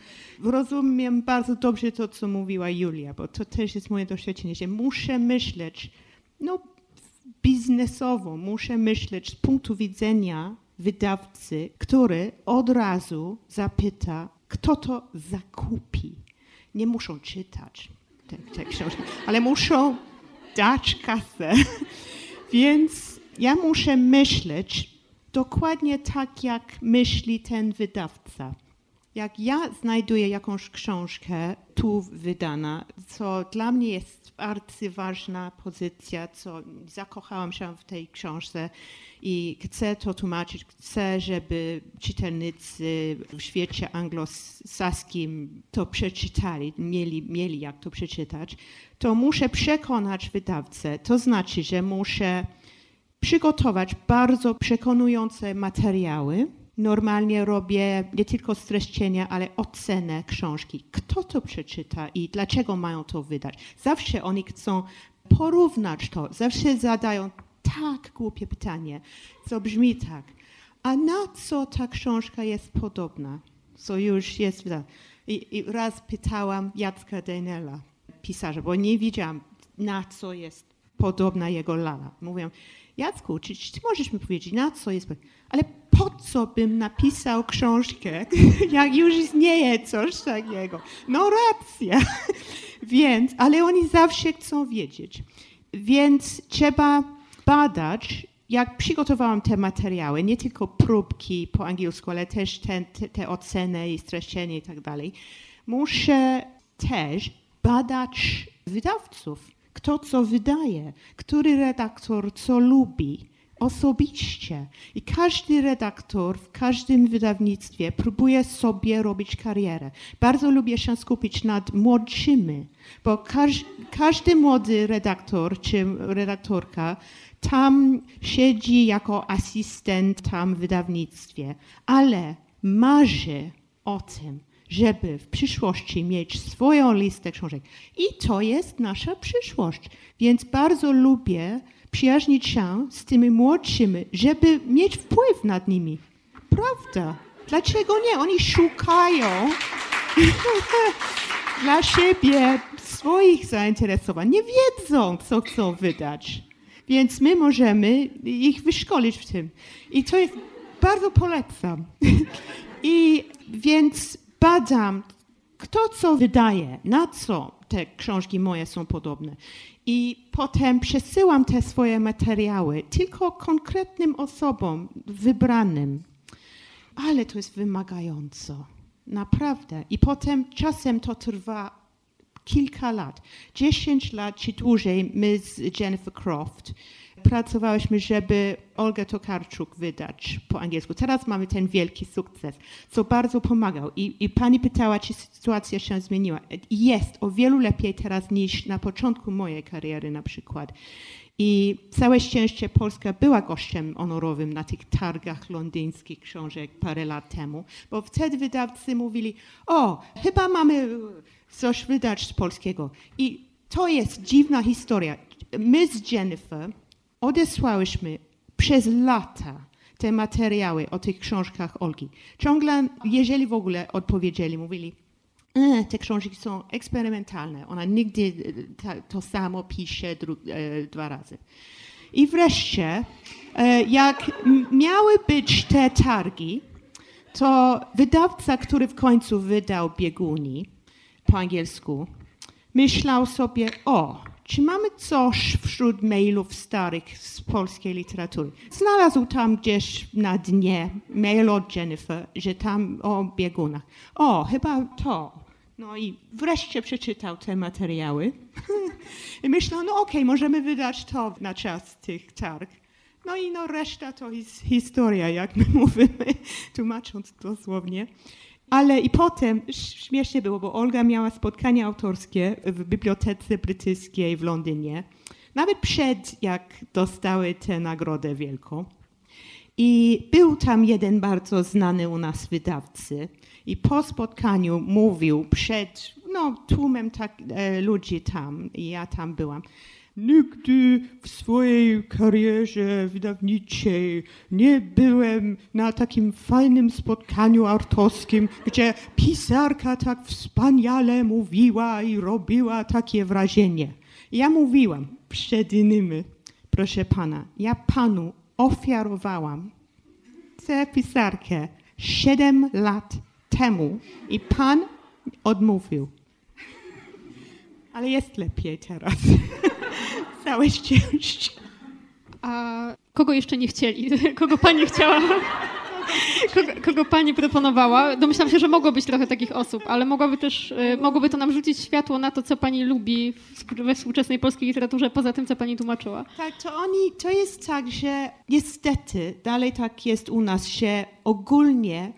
Rozumiem bardzo dobrze to, co mówiła Julia, bo to też jest moje doświadczenie, że muszę myśleć no, biznesowo, muszę myśleć z punktu widzenia wydawcy, który od razu zapyta, kto to zakupi. Nie muszą czytać te, te książki, ale muszą dać kasę. Więc ja muszę myśleć dokładnie tak, jak myśli ten wydawca. Jak ja znajduję jakąś książkę tu wydana, co dla mnie jest arcyważna pozycja, co zakochałam się w tej książce i chcę to tłumaczyć, chcę, żeby czytelnicy w świecie anglosaskim to przeczytali, mieli, mieli jak to przeczytać, to muszę przekonać wydawcę. To znaczy, że muszę przygotować bardzo przekonujące materiały, normalnie robię nie tylko streszczenia, ale ocenę książki. Kto to przeczyta i dlaczego mają to wydać? Zawsze oni chcą porównać to, zawsze zadają tak głupie pytanie, co brzmi tak. A na co ta książka jest podobna? Co już jest. I, i raz pytałam Jacka Daniela, pisarza, bo nie wiedziałam, na co jest podobna jego lala. Mówię, Jacku, czy, czy ty możesz mi powiedzieć, na co jest. Ale po co bym napisał książkę, jak już istnieje coś takiego? No racja. Więc, ale oni zawsze chcą wiedzieć. Więc trzeba badać, jak przygotowałam te materiały, nie tylko próbki po angielsku, ale też te, te, te oceny i streszczenie i tak dalej, muszę też badać wydawców, kto co wydaje, który redaktor co lubi osobiście. I każdy redaktor w każdym wydawnictwie próbuje sobie robić karierę. Bardzo lubię się skupić nad młodszymi, bo każ, każdy młody redaktor czy redaktorka tam siedzi jako asystent tam w wydawnictwie, ale marzy o tym, żeby w przyszłości mieć swoją listę książek. I to jest nasza przyszłość. Więc bardzo lubię przyjaźnić się z tymi młodszymi, żeby mieć wpływ nad nimi. Prawda? Dlaczego nie? Oni szukają dla siebie swoich zainteresowań. Nie wiedzą, co chcą wydać. Więc my możemy ich wyszkolić w tym. I to jest, bardzo polecam. I więc badam, kto co wydaje, na co te książki moje są podobne. I potem przesyłam te swoje materiały tylko konkretnym osobom wybranym. Ale to jest wymagająco. Naprawdę. I potem czasem to trwa kilka lat. Dziesięć lat czy dłużej my z Jennifer Croft pracowałyśmy, żeby Olgę Tokarczuk wydać po angielsku. Teraz mamy ten wielki sukces, co bardzo pomagał. I, I pani pytała, czy sytuacja się zmieniła. Jest o wielu lepiej teraz niż na początku mojej kariery na przykład. I całe szczęście Polska była gościem honorowym na tych targach londyńskich książek parę lat temu, bo wtedy wydawcy mówili, o, chyba mamy coś wydać z polskiego. I to jest dziwna historia. My z Jennifer odesłałyśmy przez lata te materiały o tych książkach Olgi. Ciągle, jeżeli w ogóle odpowiedzieli, mówili, e, te książki są eksperymentalne. Ona nigdy ta, to samo pisze e, dwa razy. I wreszcie, e, jak miały być te targi, to wydawca, który w końcu wydał Bieguni po angielsku, myślał sobie, o, czy mamy coś wśród mailów starych z polskiej literatury? Znalazł tam gdzieś na dnie mail od Jennifer, że tam o biegunach. O, chyba to. No i wreszcie przeczytał te materiały i myślał, no okej, okay, możemy wydać to na czas tych targ. No i no reszta to jest historia, jak my mówimy, tłumacząc dosłownie. Ale i potem śmiesznie było, bo Olga miała spotkanie autorskie w Bibliotece Brytyjskiej w Londynie, nawet przed jak dostały tę nagrodę wielką. I był tam jeden bardzo znany u nas wydawcy. I po spotkaniu mówił przed no, tłumem tak, e, ludzi tam, i ja tam byłam. Nigdy w swojej karierze wydawniczej nie byłem na takim fajnym spotkaniu autorskim, gdzie pisarka tak wspaniale mówiła i robiła takie wrażenie. Ja mówiłam przed innymi, proszę pana, ja panu ofiarowałam tę pisarkę siedem lat temu i pan odmówił. Ale jest lepiej teraz. Całe szczęście. A kogo jeszcze nie chcieli? Kogo pani chciała? kogo, kogo pani proponowała. Domyślam się, że mogło być trochę takich osób, ale mogłoby też, y, mogłoby to nam rzucić światło na to, co pani lubi we współczesnej polskiej literaturze, poza tym, co pani tłumaczyła. Tak, to oni, to jest tak, że niestety dalej tak jest u nas, że ogólnie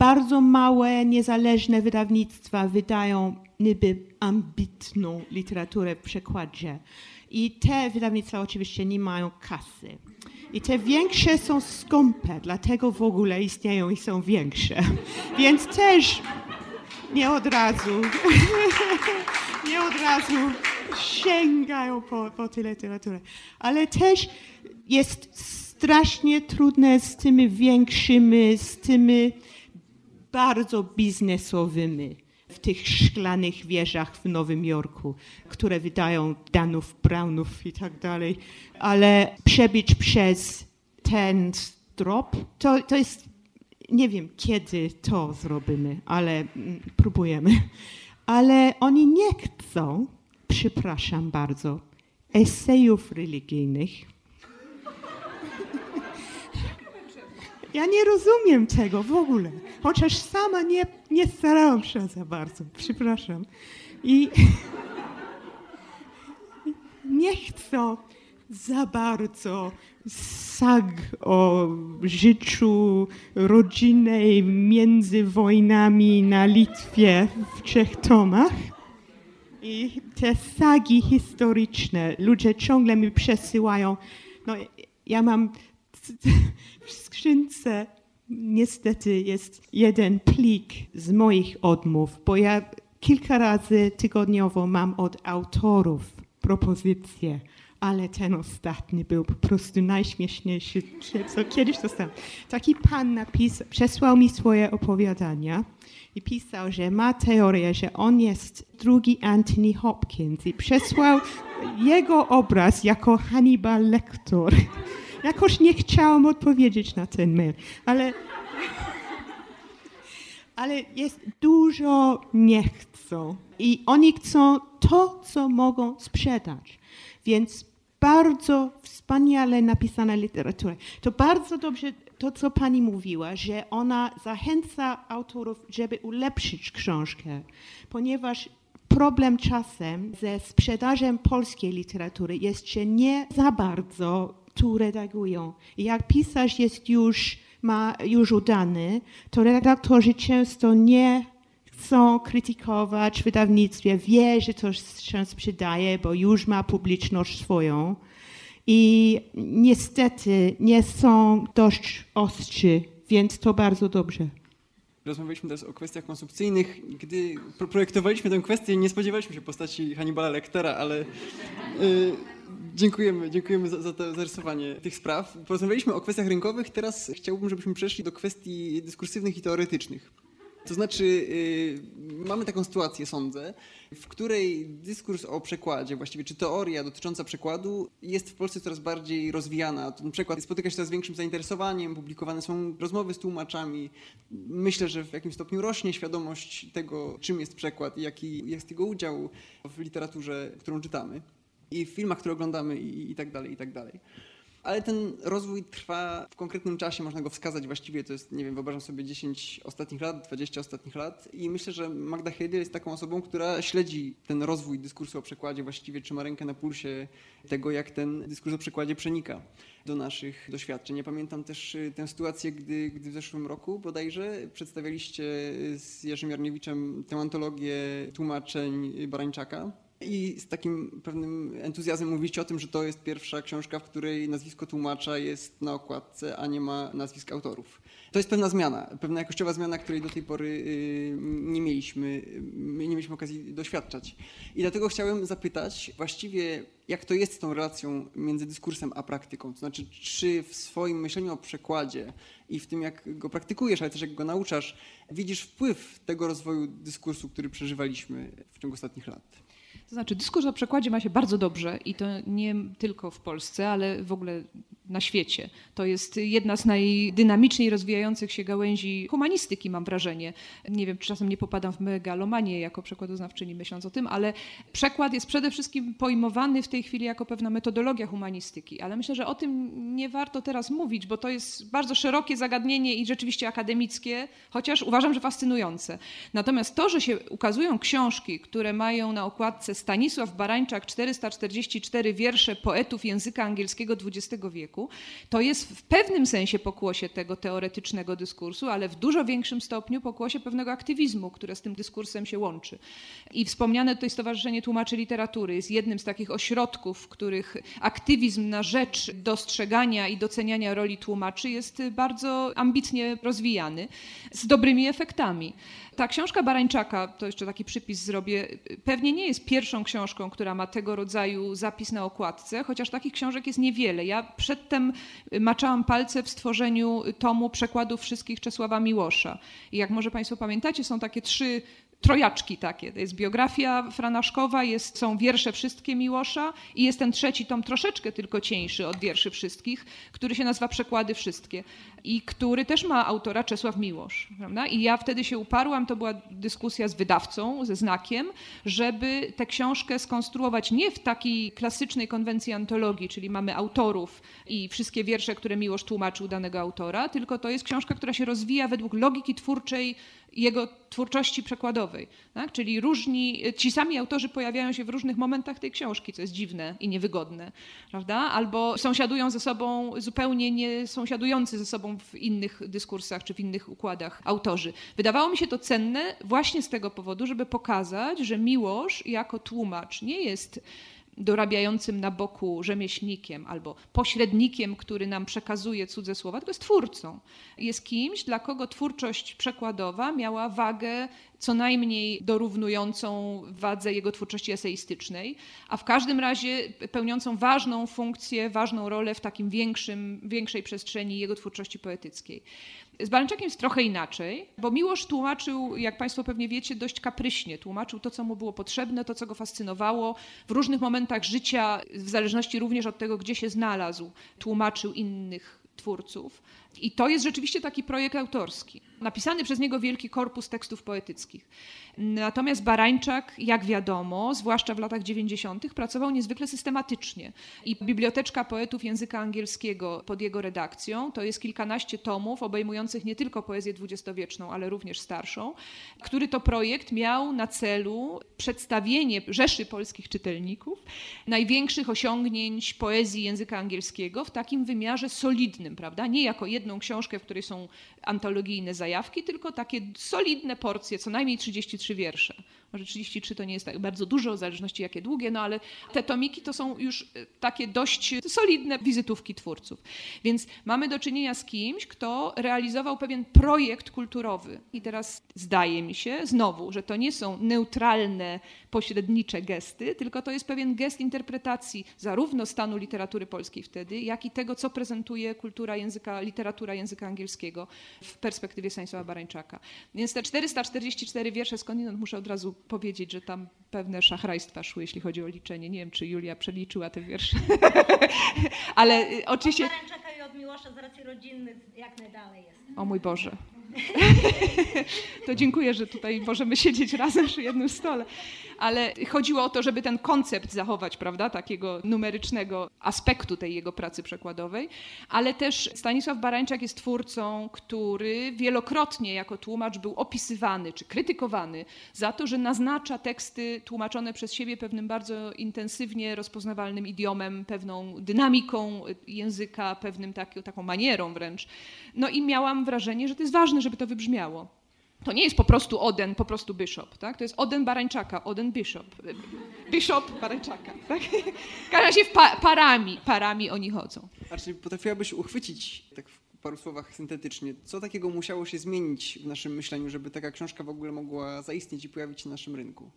bardzo małe, niezależne wydawnictwa wydają niby ambitną literaturę w przekładzie. I te wydawnictwa oczywiście nie mają kasy. I te większe są skąpe, dlatego w ogóle istnieją i są większe. Więc też nie od razu, nie od razu sięgają po, po tę literaturę. Ale też jest strasznie trudne z tymi większymi, z tymi bardzo biznesowymi w tych szklanych wieżach w Nowym Jorku, które wydają Danów, Brownów i tak dalej. Ale przebić przez ten drop, to, to jest, nie wiem kiedy to zrobimy, ale mm, próbujemy. Ale oni nie chcą, przepraszam bardzo, esejów religijnych. Ja nie rozumiem tego w ogóle, chociaż sama nie, nie starałam się za bardzo, przepraszam. I nie chcą za bardzo sag o życiu rodzinnej między wojnami na Litwie w trzech tomach. I te sagi historyczne ludzie ciągle mi przesyłają. No, ja mam w skrzynce niestety jest jeden plik z moich odmów, bo ja kilka razy tygodniowo mam od autorów propozycje, ale ten ostatni był po prostu najśmieszniejszy, co kiedyś dostałem. Taki pan napisał, przesłał mi swoje opowiadania i pisał, że ma teorię, że on jest drugi Anthony Hopkins i przesłał jego obraz jako Hannibal Lecter. Jakoś nie chciałam odpowiedzieć na ten mail, ale, ale jest dużo nie chcą. I oni chcą to, co mogą sprzedać. Więc bardzo wspaniale napisana literatura. To bardzo dobrze to, co pani mówiła, że ona zachęca autorów, żeby ulepszyć książkę, ponieważ problem czasem ze sprzedażą polskiej literatury jest, że nie za bardzo tu redagują. Jak pisarz jest już, ma już udany, to redaktorzy często nie chcą krytykować wydawnictwie, wie, że to się sprzedaje, bo już ma publiczność swoją. I niestety nie są dość ostrzy, więc to bardzo dobrze. Rozmawialiśmy teraz o kwestiach konsumpcyjnych. Gdy projektowaliśmy tę kwestię, nie spodziewaliśmy się postaci Hannibala Lectera, ale yy, dziękujemy, dziękujemy za, za to zarysowanie tych spraw. Porozmawialiśmy o kwestiach rynkowych, teraz chciałbym, żebyśmy przeszli do kwestii dyskursywnych i teoretycznych. To znaczy, yy, mamy taką sytuację, sądzę, w której dyskurs o przekładzie, właściwie czy teoria dotycząca przekładu jest w Polsce coraz bardziej rozwijana. Ten przekład spotyka się coraz większym zainteresowaniem, publikowane są rozmowy z tłumaczami. Myślę, że w jakimś stopniu rośnie świadomość tego, czym jest przekład i jaki jest jego udział w literaturze, którą czytamy i w filmach, które oglądamy i, i tak dalej, i tak dalej. Ale ten rozwój trwa w konkretnym czasie, można go wskazać właściwie, to jest, nie wiem, wyobrażam sobie 10 ostatnich lat, 20 ostatnich lat i myślę, że Magda Heidel jest taką osobą, która śledzi ten rozwój dyskursu o przekładzie, właściwie trzyma rękę na pulsie tego, jak ten dyskurs o przekładzie przenika do naszych doświadczeń. Ja pamiętam też y, tę sytuację, gdy, gdy w zeszłym roku bodajże przedstawialiście z Jerzym Jarniewiczem tę antologię tłumaczeń Barańczaka, i z takim pewnym entuzjazmem mówiliście o tym, że to jest pierwsza książka, w której nazwisko tłumacza jest na okładce, a nie ma nazwisk autorów. To jest pewna zmiana, pewna jakościowa zmiana, której do tej pory y, nie mieliśmy, nie mieliśmy okazji doświadczać. I dlatego chciałem zapytać właściwie, jak to jest z tą relacją między dyskursem a praktyką? To znaczy, czy w swoim myśleniu o przekładzie i w tym, jak go praktykujesz, ale też jak go nauczasz, widzisz wpływ tego rozwoju dyskursu, który przeżywaliśmy w ciągu ostatnich lat? To znaczy, dyskurs o przekładzie ma się bardzo dobrze i to nie tylko w Polsce, ale w ogóle na świecie. To jest jedna z najdynamiczniej rozwijających się gałęzi humanistyki, mam wrażenie. Nie wiem, czy czasem nie popadam w megalomanię jako przekładoznawczyni myśląc o tym, ale przekład jest przede wszystkim pojmowany w tej chwili jako pewna metodologia humanistyki. Ale myślę, że o tym nie warto teraz mówić, bo to jest bardzo szerokie zagadnienie i rzeczywiście akademickie, chociaż uważam, że fascynujące. Natomiast to, że się ukazują książki, które mają na okładce Stanisław Barańczak 444 wiersze poetów języka angielskiego XX wieku, to jest w pewnym sensie pokłosie tego teoretycznego dyskursu, ale w dużo większym stopniu pokłosie pewnego aktywizmu, które z tym dyskursem się łączy. I wspomniane tutaj Stowarzyszenie Tłumaczy Literatury jest jednym z takich ośrodków, w których aktywizm na rzecz dostrzegania i doceniania roli tłumaczy jest bardzo ambitnie rozwijany, z dobrymi efektami. Ta książka Barańczaka, to jeszcze taki przypis zrobię, pewnie nie jest pierwszą książką, która ma tego rodzaju zapis na okładce, chociaż takich książek jest niewiele. Ja przedtem maczałam palce w stworzeniu tomu przekładów wszystkich Czesława Miłosza. I jak może Państwo pamiętacie, są takie trzy trojaczki takie. To jest biografia Franaszkowa, jest, są wiersze wszystkie Miłosza i jest ten trzeci tom troszeczkę tylko cieńszy od wierszy wszystkich, który się nazywa Przekłady Wszystkie i który też ma autora Czesław Miłosz. Prawda? I ja wtedy się uparłam, to była dyskusja z wydawcą, ze znakiem, żeby tę książkę skonstruować nie w takiej klasycznej konwencji antologii, czyli mamy autorów i wszystkie wiersze, które Miłosz tłumaczył danego autora, tylko to jest książka, która się rozwija według logiki twórczej jego twórczości przekładowej. Tak? Czyli różni, ci sami autorzy pojawiają się w różnych momentach tej książki, co jest dziwne i niewygodne, prawda? Albo sąsiadują ze sobą zupełnie nie sąsiadujący ze sobą w innych dyskursach czy w innych układach autorzy. Wydawało mi się to cenne właśnie z tego powodu, żeby pokazać, że Miłosz jako tłumacz nie jest dorabiającym na boku rzemieślnikiem albo pośrednikiem, który nam przekazuje cudze słowa, tylko jest twórcą. Jest kimś, dla kogo twórczość przekładowa miała wagę co najmniej dorównującą wadze jego twórczości eseistycznej, a w każdym razie pełniącą ważną funkcję, ważną rolę w takim większym, większej przestrzeni jego twórczości poetyckiej. Z Barańczakiem jest trochę inaczej, bo Miłosz tłumaczył, jak Państwo pewnie wiecie, dość kapryśnie. Tłumaczył to, co mu było potrzebne, to, co go fascynowało. W różnych momentach życia, w zależności również od tego, gdzie się znalazł, tłumaczył innych twórców. I to jest rzeczywiście taki projekt autorski. Napisany przez niego wielki korpus tekstów poetyckich. Natomiast Barańczak, jak wiadomo, zwłaszcza w latach 90., pracował niezwykle systematycznie. I Biblioteczka Poetów Języka Angielskiego pod jego redakcją to jest kilkanaście tomów obejmujących nie tylko poezję dwudziestowieczną, ale również starszą, który to projekt miał na celu przedstawienie rzeszy polskich czytelników największych osiągnięć poezji języka angielskiego w takim wymiarze solidnym, prawda? Nie jako jedną książkę, w której są antologijne zajawki, tylko takie solidne porcje, co najmniej 33 wiersze. Może 33 to nie jest tak bardzo dużo, w zależności jakie długie, no ale te tomiki to są już e, takie dość solidne wizytówki twórców. Więc mamy do czynienia z kimś, kto realizował pewien projekt kulturowy. I teraz zdaje mi się znowu, że to nie są neutralne, pośrednicze gesty, tylko to jest pewien gest interpretacji zarówno stanu literatury polskiej wtedy, jak i tego, co prezentuje kultura języka, literatura języka angielskiego w perspektywie Stanisława Barańczaka. Więc te 444 wiersze skądinąd muszę od razu powiedzieć, że tam pewne szachrajstwa szły, jeśli chodzi o liczenie. Nie wiem, czy Julia przeliczyła te wiersze, ale y, oczywiście... Od i od Miłosza z racji rodzinnych jak najdalej jest. O mój Boże. To dziękuję, że tutaj możemy siedzieć razem przy jednym stole. Ale chodziło o to, żeby ten koncept zachować, prawda, takiego numerycznego aspektu tej jego pracy przekładowej. Ale też Stanisław Barańczak jest twórcą, który wielokrotnie jako tłumacz był opisywany czy krytykowany za to, że naznacza teksty tłumaczone przez siebie pewnym bardzo intensywnie rozpoznawalnym idiomem, pewną dynamiką języka, pewnym taki, taką manierą wręcz. No i miałam wrażenie, że to jest ważne, żeby to wybrzmiało. To nie jest po prostu Oden, po prostu Bishop, tak? To jest Oden Barańczaka, Oden Bishop. Bishop Barańczaka, tak? W każdym razie pa parami, parami oni chodzą. A czy potrafiłabyś uchwycić, tak w paru słowach syntetycznie, co takiego musiało się zmienić w naszym myśleniu, żeby taka książka w ogóle mogła zaistnieć i pojawić się na naszym rynku?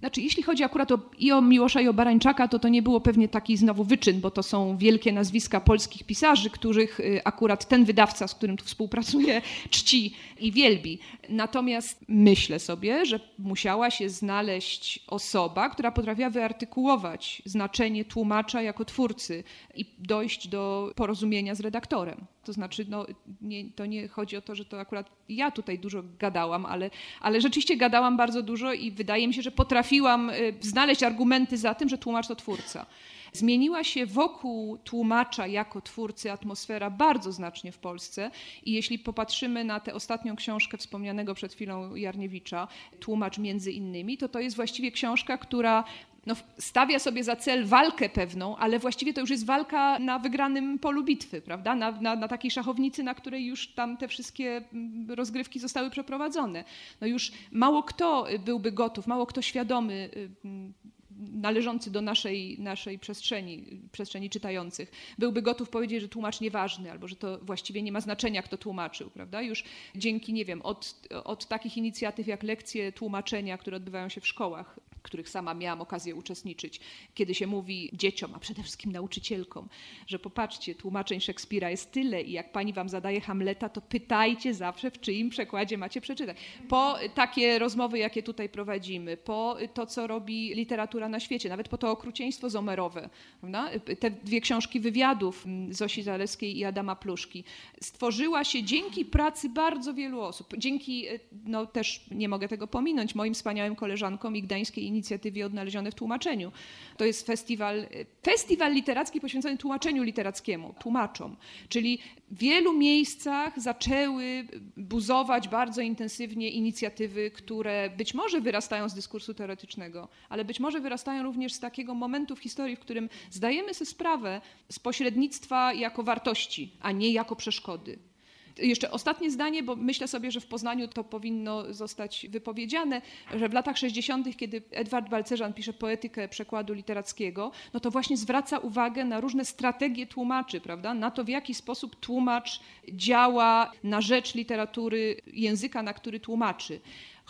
Znaczy, jeśli chodzi akurat o, i o Miłosza i o Barańczaka, to to nie było pewnie taki znowu wyczyn, bo to są wielkie nazwiska polskich pisarzy, których y, akurat ten wydawca, z którym tu współpracuje, czci i wielbi. Natomiast myślę sobie, że musiała się znaleźć osoba, która potrafiła wyartykułować znaczenie tłumacza jako twórcy i dojść do porozumienia z redaktorem. To znaczy, no, nie, to nie chodzi o to, że to akurat ja tutaj dużo gadałam, ale, ale rzeczywiście gadałam bardzo dużo i wydaje mi się, że potrafiłam y, znaleźć argumenty za tym, że tłumacz to twórca. Zmieniła się wokół tłumacza jako twórcy atmosfera bardzo znacznie w Polsce i jeśli popatrzymy na tę ostatnią książkę wspomnianego przed chwilą Jarniewicza, Tłumacz między innymi, to to jest właściwie książka, która no, stawia sobie za cel walkę pewną, ale właściwie to już jest walka na wygranym polu bitwy, prawda? Na, na, na, takiej szachownicy, na której już tam te wszystkie mm, rozgrywki zostały przeprowadzone. No już mało kto byłby gotów, mało kto świadomy y, mm, należący do naszej, naszej przestrzeni, przestrzeni czytających, byłby gotów powiedzieć, że tłumacz nieważny, albo że to właściwie nie ma znaczenia, kto tłumaczył, prawda? Już dzięki, nie wiem, od, od takich inicjatyw jak lekcje tłumaczenia, które odbywają się w szkołach, których sama miałam okazję uczestniczyć, kiedy się mówi dzieciom, a przede wszystkim nauczycielkom, że popatrzcie, tłumaczeń Szekspira jest tyle i jak pani wam zadaje Hamleta, to pytajcie zawsze, w czyim przekładzie macie przeczytać. Po takie rozmowy, jakie tutaj prowadzimy, po to, co robi literatura na świecie, nawet po to okrucieństwo zomerowe, prawda? te dwie książki wywiadów Zosi Zaleskiej i Adama Pluszki, stworzyła się dzięki pracy bardzo wielu osób, dzięki, no też nie mogę tego pominąć, moim wspaniałym koleżankom i gdańskiej inicjatywie odnalezione w tłumaczeniu. To jest festiwal, festiwal literacki poświęcony tłumaczeniu literackiemu, tłumaczom. Czyli w wielu miejscach zaczęły buzować bardzo intensywnie inicjatywy, które być może wyrastają z dyskursu teoretycznego, ale być może wyrastają również z takiego momentu w historii, w którym zdajemy sobie sprawę z pośrednictwa jako wartości, a nie jako przeszkody. Jeszcze ostatnie zdanie, bo myślę sobie, że w Poznaniu to powinno zostać wypowiedziane, że w latach 60., kiedy Edward Balcerzan pisze poetykę przekładu literackiego, no to właśnie zwraca uwagę na różne strategie tłumaczy, prawda? Na to, w jaki sposób tłumacz działa na rzecz literatury, języka, na który tłumaczy.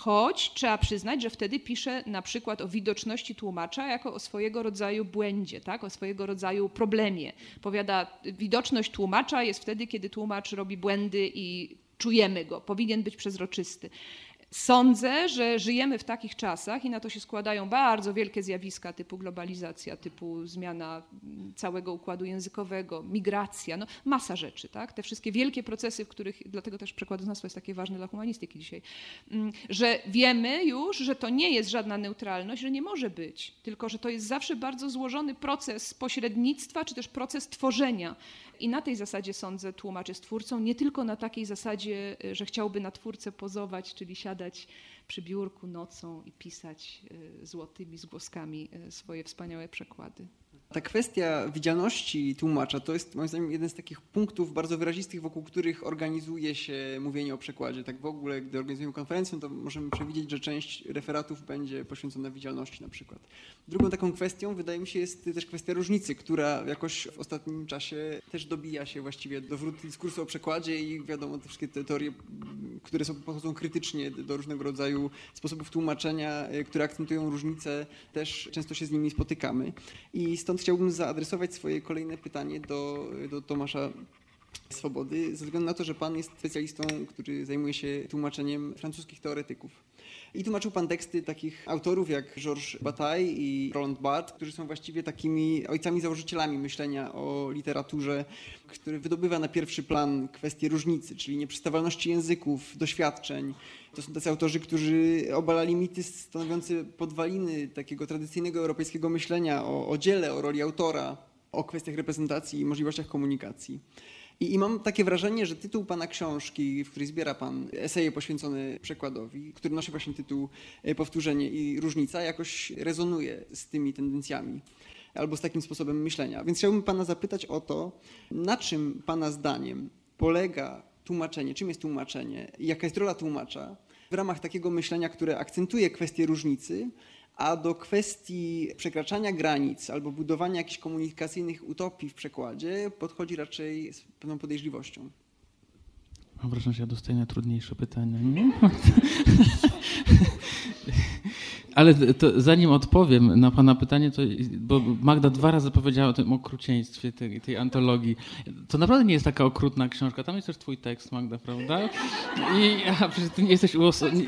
Choć trzeba przyznać, że wtedy pisze na przykład o widoczności tłumacza jako o swojego rodzaju błędzie, tak? o swojego rodzaju problemie. Powiada, widoczność tłumacza jest wtedy, kiedy tłumacz robi błędy i czujemy go, powinien być przezroczysty. Sądzę, że żyjemy w takich czasach i na to się składają bardzo wielkie zjawiska typu globalizacja, typu zmiana całego układu językowego, migracja, no masa rzeczy, tak? Te wszystkie wielkie procesy, w których, dlatego też przekładoznawstwo jest takie ważne dla humanistyki dzisiaj, mm, że wiemy już, że to nie jest żadna neutralność, że nie może być, tylko że to jest zawsze bardzo złożony proces pośrednictwa, czy też proces tworzenia i na tej zasadzie sądzę, tłumacz jest twórcą, nie tylko na takiej zasadzie, y, że chciałby na twórcę pozować, czyli siadać przy biurku nocą i pisać y, złotymi zgłoskami y, swoje wspaniałe przekłady. Ta kwestia widzialności tłumacza to jest moim zdaniem jeden z takich punktów bardzo wyrazistych, wokół których organizuje się mówienie o przekładzie. Tak w ogóle, gdy organizujemy konferencję, to możemy przewidzieć, że część referatów będzie poświęcona widzialności na przykład. Drugą taką kwestią wydaje mi się jest też kwestia różnicy, która jakoś w ostatnim czasie też dobija się właściwie do wrót dyskursu o przekładzie i wiadomo te wszystkie te teorie, które są, podchodzą krytycznie do różnego rodzaju sposobów tłumaczenia, które akcentują różnice, też często się z nimi spotykamy. I stąd chciałbym zaadresować swoje kolejne pytanie do, do Tomasza Swobody, ze względu na to, że Pan jest specjalistą, który zajmuje się tłumaczeniem francuskich teoretyków. I tłumaczył Pan teksty takich autorów jak Georges Bataille i Roland Barthes, którzy są właściwie takimi ojcami założycielami myślenia o literaturze, który wydobywa na pierwszy plan kwestię różnicy, czyli nieprzystawalności języków, doświadczeń. To są tacy autorzy, którzy obalali mity stanowiące podwaliny takiego tradycyjnego europejskiego myślenia o, o dziele, o roli autora, o kwestiach reprezentacji i możliwościach komunikacji. I, I, mam takie wrażenie, że tytuł pana książki, w której zbiera pan eseje poświęcone przekładowi, który nosi właśnie tytuł e, Powtórzenie i różnica, jakoś rezonuje z tymi tendencjami albo z takim sposobem myślenia. Więc chciałbym pana zapytać o to, na czym pana zdaniem polega tłumaczenie, czym jest tłumaczenie jaka jest rola tłumacza w ramach takiego myślenia, które akcentuje kwestię różnicy, a do kwestii przekraczania granic albo budowania jakichś komunikacyjnych utopii w przekładzie podchodzi raczej z pewną podejrzliwością. Mam wrażenie, że ja dostaję trudniejsze pytania. Nie? Ale zanim odpowiem na Pana pytanie, to, bo Magda dwa razy powiedziała o tym okrucieństwie tej, tej antologii. To naprawdę nie jest taka okrutna książka. Tam jest też Twój tekst, Magda, prawda? I a, przecież Ty nie jesteś uosobiony.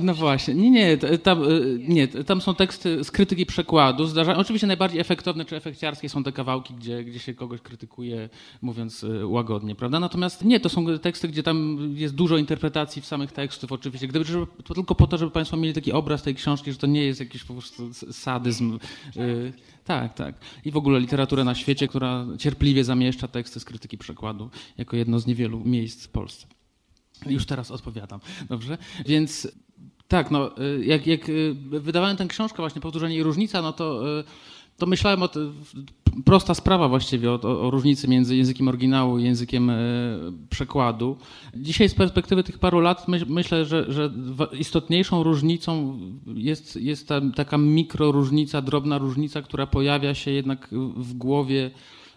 No właśnie. Nie, nie tam, nie, tam są teksty z krytyki przekładu. Zdarza... Oczywiście najbardziej efektowne czy efekciarskie są te kawałki, gdzie, gdzie się kogoś krytykuje, mówiąc e, łagodnie, prawda? Natomiast nie, to są teksty, gdzie tam jest dużo interpretacji w samych tekstów, oczywiście. Gdyby, żeby, to tylko po to, żeby Państwo mieli taki obraz tej książki, że to nie jest jakiś po prostu sadyzm. Yy, tak, tak. I w ogóle literaturę na świecie, która cierpliwie zamieszcza teksty z krytyki przekładu jako jedno z niewielu miejsc w Polsce. Już teraz odpowiadam, dobrze? Więc tak, no, y, jak, jak y, wydawałem tę książkę, właśnie Powtórzenie i Różnica, no to y, to myślałem o prosta sprawa właściwie o, o, różnicy między językiem oryginału i językiem e, przekładu. Dzisiaj z perspektywy tych paru lat my, myślę, że, że, istotniejszą różnicą jest, jest ta, taka mikroróżnica, drobna różnica, która pojawia się jednak w głowie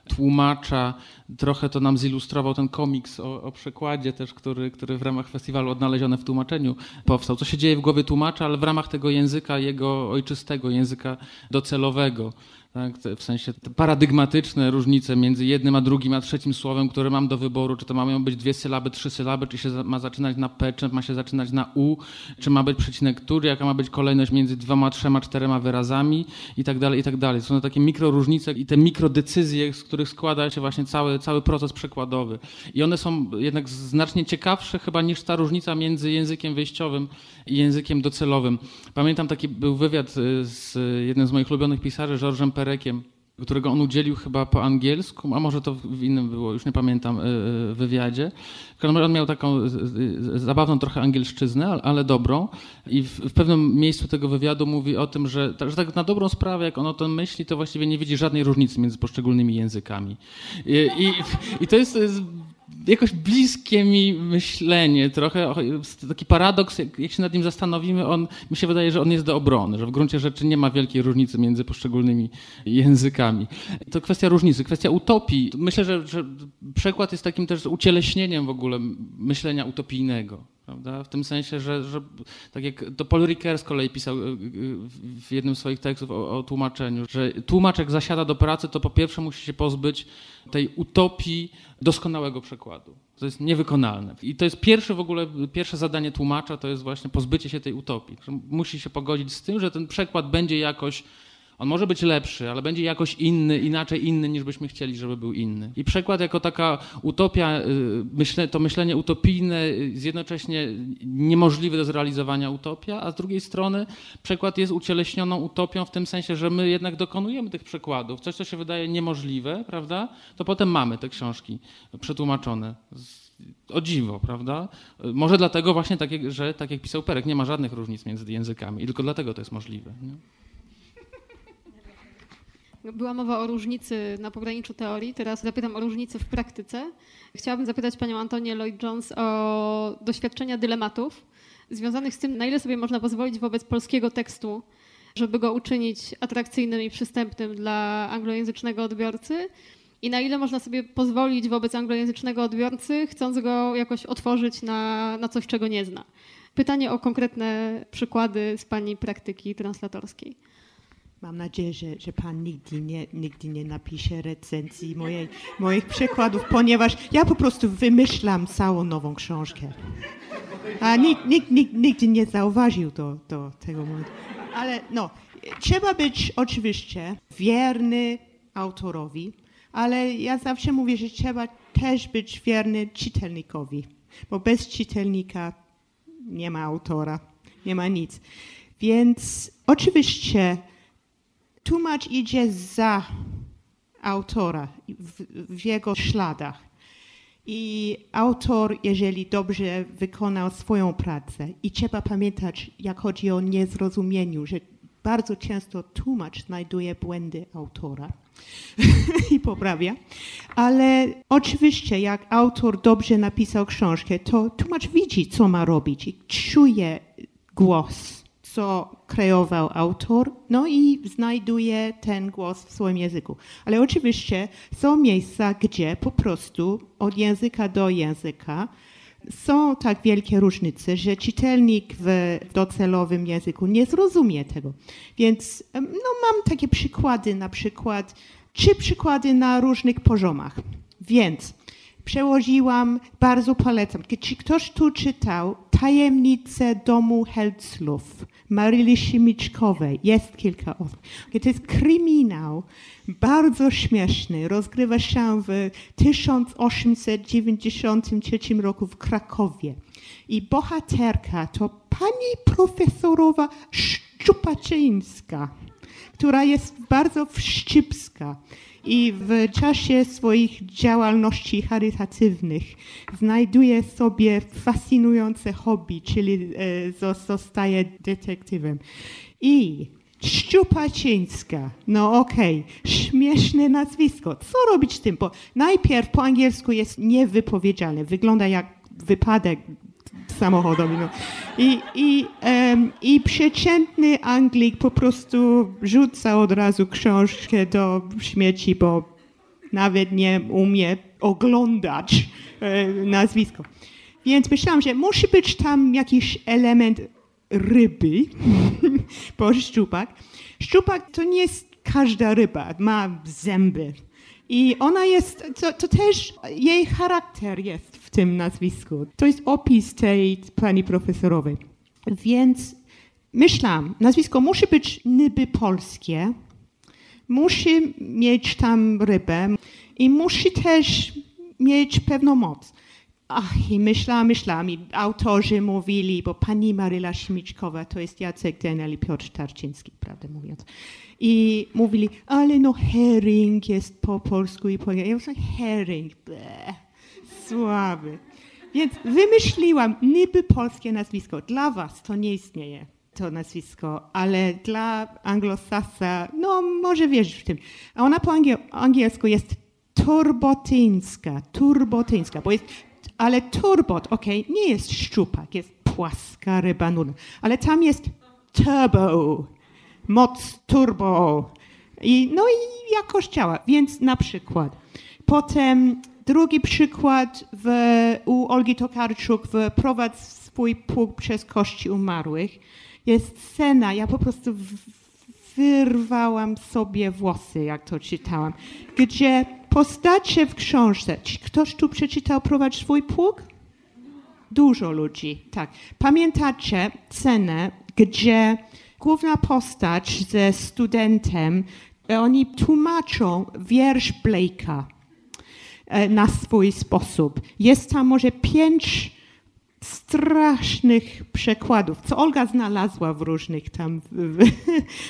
tłumacza. Trochę to nam zilustrował ten komiks o, o, przekładzie też, który, który w ramach festiwalu odnaleziony w tłumaczeniu powstał. Co się dzieje w głowie tłumacza, ale w ramach tego języka jego ojczystego, języka docelowego. Tak? W sensie paradygmatyczne różnice między jednym a drugim, a trzecim słowem, które mam do wyboru, czy to mają być dwie sylaby, trzy sylaby, czy się ma zaczynać na P, czy ma się zaczynać na U, czy ma być przecinek tu, jaka ma być kolejność między dwoma, trzema, czterema wyrazami i tak dalej, i tak dalej. Są to takie mikroróżnice i te mikrodecyzje, z których składa się właśnie cały, cały proces przekładowy. I one są jednak znacznie ciekawsze chyba niż ta różnica między językiem wyjściowym i językiem docelowym. Pamiętam taki był wywiad y, z jednym z moich ulubionych pisarzy, Georgesem Perekiem, którego on udzielił chyba po angielsku, a może to w innym było, już nie pamiętam, y, y, wywiadzie. On miał taką zabawną trochę angielszczyznę, ale dobrą i w pewnym miejscu tego wywiadu mówi o tym, że, że tak na dobrą sprawę, jak on o tym myśli, to właściwie nie widzi żadnej różnicy między poszczególnymi językami. I, i, i to jest jakoś bliskie mi myślenie, trochę taki paradoks, jak, się nad nim zastanowimy, on, mi się wydaje, że on jest do obrony, że w gruncie rzeczy nie ma wielkiej różnicy między poszczególnymi językami. To kwestia różnicy, kwestia utopii. Myślę, że, że przekład jest takim też ucieleśnieniem w ogóle myślenia utopijnego. Prawda? W tym sensie, że, że tak jak to Paul Ricoeur z kolei pisał y, y, w jednym z swoich tekstów o, o tłumaczeniu, że tłumacz jak zasiada do pracy, to po pierwsze musi się pozbyć tej utopii doskonałego przekładu. To jest niewykonalne. I to jest pierwsze w ogóle, pierwsze zadanie tłumacza, to jest właśnie pozbycie się tej utopii. Musi się pogodzić z tym, że ten przekład będzie jakoś on może być lepszy, ale będzie jakoś inny, inaczej inny, niż byśmy chcieli, żeby był inny. I przekład jako taka utopia, y, to myślenie utopijne, jest jednocześnie niemożliwe do zrealizowania utopia, a z drugiej strony przekład jest ucieleśnioną utopią w tym sensie, że my jednak dokonujemy tych przekładów. Coś, co się wydaje niemożliwe, prawda? To potem mamy te książki przetłumaczone. O dziwo, prawda? Może dlatego właśnie, tak jak, że tak jak pisał Perek, nie ma żadnych różnic między językami i tylko dlatego to jest możliwe. Nie? Była mowa o różnicy na pograniczu teorii, teraz zapytam o różnicy w praktyce. Chciałabym zapytać panią Antonię Lloyd-Jones o doświadczenia dylematów związanych z tym, na ile sobie można pozwolić wobec polskiego tekstu, żeby go uczynić atrakcyjnym i przystępnym dla anglojęzycznego odbiorcy i na ile można sobie pozwolić wobec anglojęzycznego odbiorcy, chcąc go jakoś otworzyć na, na coś, czego nie zna. Pytanie o konkretne przykłady z pani praktyki translatorskiej. Mam nadzieję, że, że Pan nigdy nie, nigdy nie napisze recenzji mojej, moich przykładów, ponieważ ja po prostu wymyślam całą nową książkę. A nikt, nikt, nikt nigdy nie zauważył do, do tego momentu. Ale no, trzeba być oczywiście wierny autorowi, ale ja zawsze mówię, że trzeba też być wierny czytelnikowi, bo bez czytelnika nie ma autora, nie ma nic. Więc oczywiście tłumacz idzie za autora w, w jego śladach. I autor, jeżeli dobrze wykonał swoją pracę, i trzeba pamiętać, jak chodzi o niezrozumieniu, że bardzo często tłumacz znajduje błędy autora i poprawia, ale oczywiście, jak autor dobrze napisał książkę, to tłumacz widzi, co ma robić i czuje głos co kreował autor, no i znajduje ten głos w swoim języku. Ale oczywiście są miejsca, gdzie po prostu od języka do języka są tak wielkie różnice, że czytelnik w docelowym języku nie zrozumie tego. Więc no, mam takie przykłady, na przykład trzy przykłady na różnych poziomach. Więc przełożyłam, bardzo polecam. Czy ktoś tu czytał Tajemnice domu Helclów Maryli Simiczkowej? Jest kilka osób. To jest kryminał, bardzo śmieszny. Rozgrywa się w 1893 roku w Krakowie. I bohaterka to pani profesorowa Szczupaczyńska, która jest bardzo wścibska i w czasie swoich działalności charytatywnych znajduje sobie fascynujące hobby, czyli e, zostaje detektywem. I Szczupaczyńska, no okej, okay. śmieszne nazwisko. Co robić z tym? Bo najpierw po angielsku jest niewypowiedzialne, wygląda jak wypadek samochodowi. No. I, i, um, I przeciętny Anglik po prostu rzuca od razu książkę do śmieci, bo nawet nie umie oglądać e, nazwisko. Więc myślałam, że musi być tam jakiś element ryby, bo szczupak. Szczupak to nie jest każda ryba, ma zęby. I ona jest, to, to, też jej charakter jest tym nazwisku. To jest opis tej pani profesorowej. Więc myślałam, nazwisko musi być niby polskie, musi mieć tam rybę i musi też mieć pewną moc. Ach, i myślałam, myślałam, i autorzy mówili, bo pani Maryla Śmiczkowa to jest Jacek Denel i Piotr Tarczyński, prawdę mówiąc. I mówili, ale no herring jest po polsku i po Ja mówię, herring, bleh, słaby. Więc wymyśliłam niby polskie nazwisko. Dla was to nie istnieje to nazwisko, ale dla anglosasa, no może wierzyć w tym. A ona po angielsku jest turbotyńska, turbotyńska, bo jest, ale turbot, ok, nie jest szczupak, jest płaska ryba ale tam jest turbo, moc turbo. I, no i jakoś działa. Więc na przykład. Potem drugi przykład w, u Olgi Tokarczuk w Prowadz swój pług przez kości umarłych. Jest scena, ja po prostu wyrwałam sobie włosy, jak to czytałam, gdzie postacie w książce. Ktoś tu przeczytał Prowadź swój pług? Dużo ludzi, tak. Pamiętacie scenę, gdzie główna postać ze studentem, e, oni tłumaczą wiersz Blake'a na swój sposób. Jest tam może pięć strasznych przekładów, co Olga znalazła w różnych tam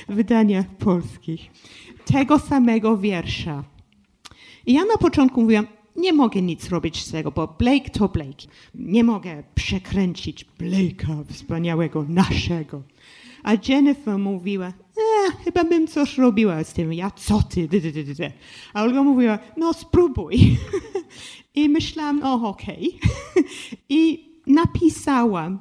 wydaniach polskich. Tego samego wiersza. I ja na początku mówiłam, nie mogę nic robić z tego, bo Blake to Blake. Nie mogę przekręcić Blake'a wspaniałego, naszego. A Jennifer mówiła, e, chyba bym coś robiła z tym. Ja, co ty? A Olga mówiła, no spróbuj. I myślałam, o okej. Okay. I napisałam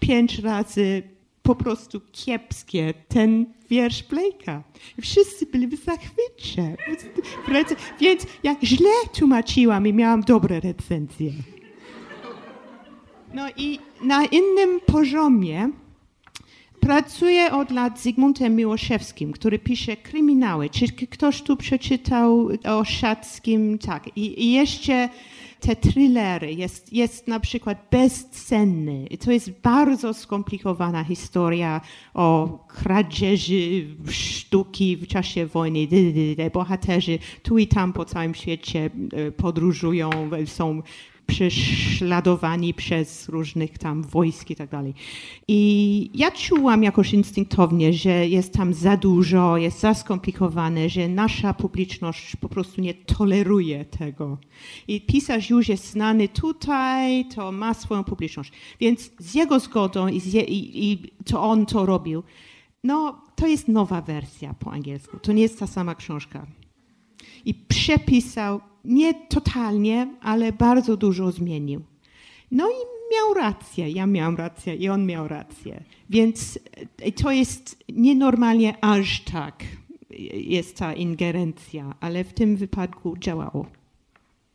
pięć razy po prostu kiepskie ten wiersz Blake'a. Wszyscy byli w zachwycie. Więc jak źle tłumaczyłam i miałam dobre recenzje. No i na innym poziomie Pracuję od lat z Zygmuntem Miłoszewskim, który pisze kryminały. Czy ktoś tu przeczytał o Szackim? Tak. I, i jeszcze te thrillery. Jest, jest na przykład bezcenny. To jest bardzo skomplikowana historia o kradzieży sztuki w czasie wojny. Bohaterzy tu i tam po całym świecie e, podróżują, są prześladowani przez różnych tam wojsk i tak dalej. I ja czułam jakoś instynktownie, że jest tam za dużo, jest za skomplikowane, że nasza publiczność po prostu nie toleruje tego. I pisarz już jest znany tutaj, to ma swoją publiczność. Więc z jego zgodą i, je, i, i to on to robił, no to jest nowa wersja po angielsku. To nie jest ta sama książka. I przepisał nie totalnie, ale bardzo dużo zmienił. No i miał rację, ja miałam rację i on miał rację. Więc e, to jest nienormalnie aż tak jest ta ingerencja, ale w tym wypadku działało.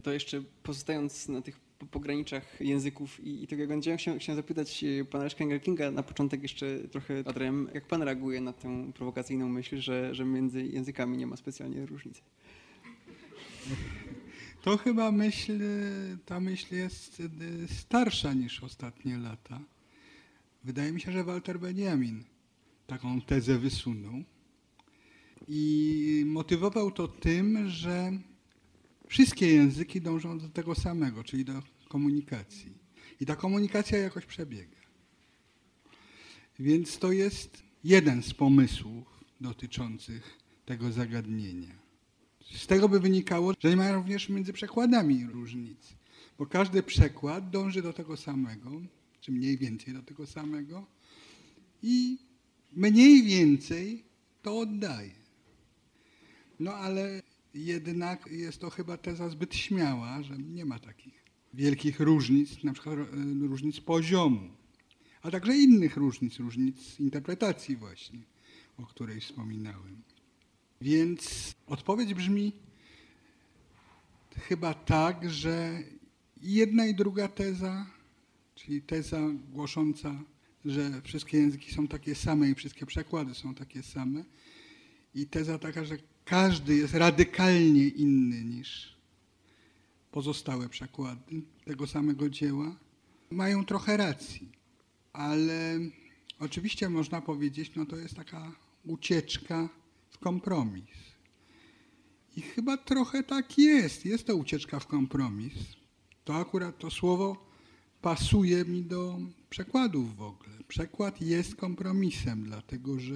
To jeszcze pozostając na tych po pograniczach języków i, i tego jak będziemy. Chciałem, chciałem zapytać e, pana Leszka Engelkinga na początek jeszcze trochę adrem, jak pan reaguje na tę prowokacyjną myśl, że, że między językami nie ma specjalnie różnicy? To chyba myśl, ta myśl jest starsza niż ostatnie lata. Wydaje mi się, że Walter Benjamin taką tezę wysunął i motywował to tym, że wszystkie języki dążą do tego samego, czyli do komunikacji. I ta komunikacja jakoś przebiega. Więc to jest jeden z pomysłów dotyczących tego zagadnienia. Z tego by wynikało, że nie ma również między przekładami różnic, bo każdy przekład dąży do tego samego, czy mniej więcej do tego samego i mniej więcej to oddaje. No ale jednak jest to chyba teza zbyt śmiała, że nie ma takich wielkich różnic, na przykład e, różnic poziomu, a także innych różnic, różnic interpretacji właśnie, o której wspominałem. Więc odpowiedź brzmi chyba tak, że jedna i druga teza, czyli teza głosząca, że wszystkie języki są takie same i wszystkie przekłady są takie same, i teza taka, że każdy jest radykalnie inny niż pozostałe przekłady tego samego dzieła, mają trochę racji. Ale oczywiście można powiedzieć, no to jest taka ucieczka kompromis. I chyba trochę tak jest. Jest to ucieczka w kompromis. To akurat to słowo pasuje mi do przekładów w ogóle. Przekład jest kompromisem, dlatego że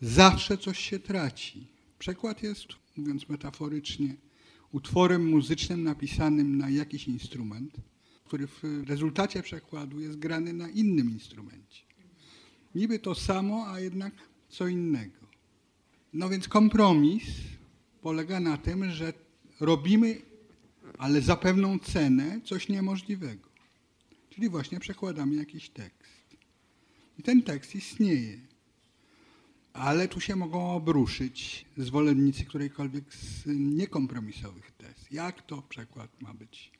zawsze coś się traci. Przekład jest, mówiąc metaforycznie, utworem muzycznym napisanym na jakiś instrument, który w rezultacie przekładu jest grany na innym instrumencie. Niby to samo, a jednak co innego. No więc kompromis polega na tym, że robimy, ale za pewną cenę, coś niemożliwego. Czyli właśnie przekładamy jakiś tekst. I ten tekst istnieje. Ale tu się mogą obruszyć zwolennicy którejkolwiek z niekompromisowych tez. Jak to przekład ma być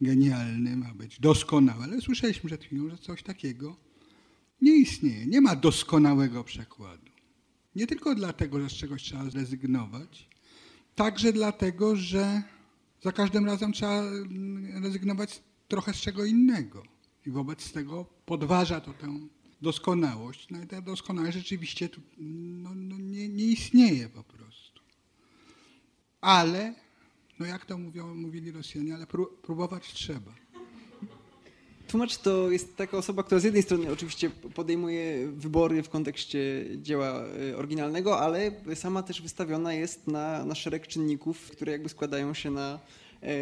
genialny, ma być doskonały? Ale słyszeliśmy przed chwilą, że coś takiego nie istnieje. Nie ma doskonałego przekładu. Nie tylko dlatego, że z czegoś trzeba zrezygnować, także dlatego, że za każdym razem trzeba rezygnować trochę z czego innego. I wobec tego podważa to tę doskonałość. No i ta doskonałość rzeczywiście tu, no, no nie, nie, istnieje po prostu. Ale, no jak to mówią, mówili Rosjanie, ale próbować trzeba. Tłumacz to jest taka osoba, która z jednej strony oczywiście podejmuje wybory w kontekście dzieła e, oryginalnego, ale sama też wystawiona jest na, na szereg czynników, które jakby składają się na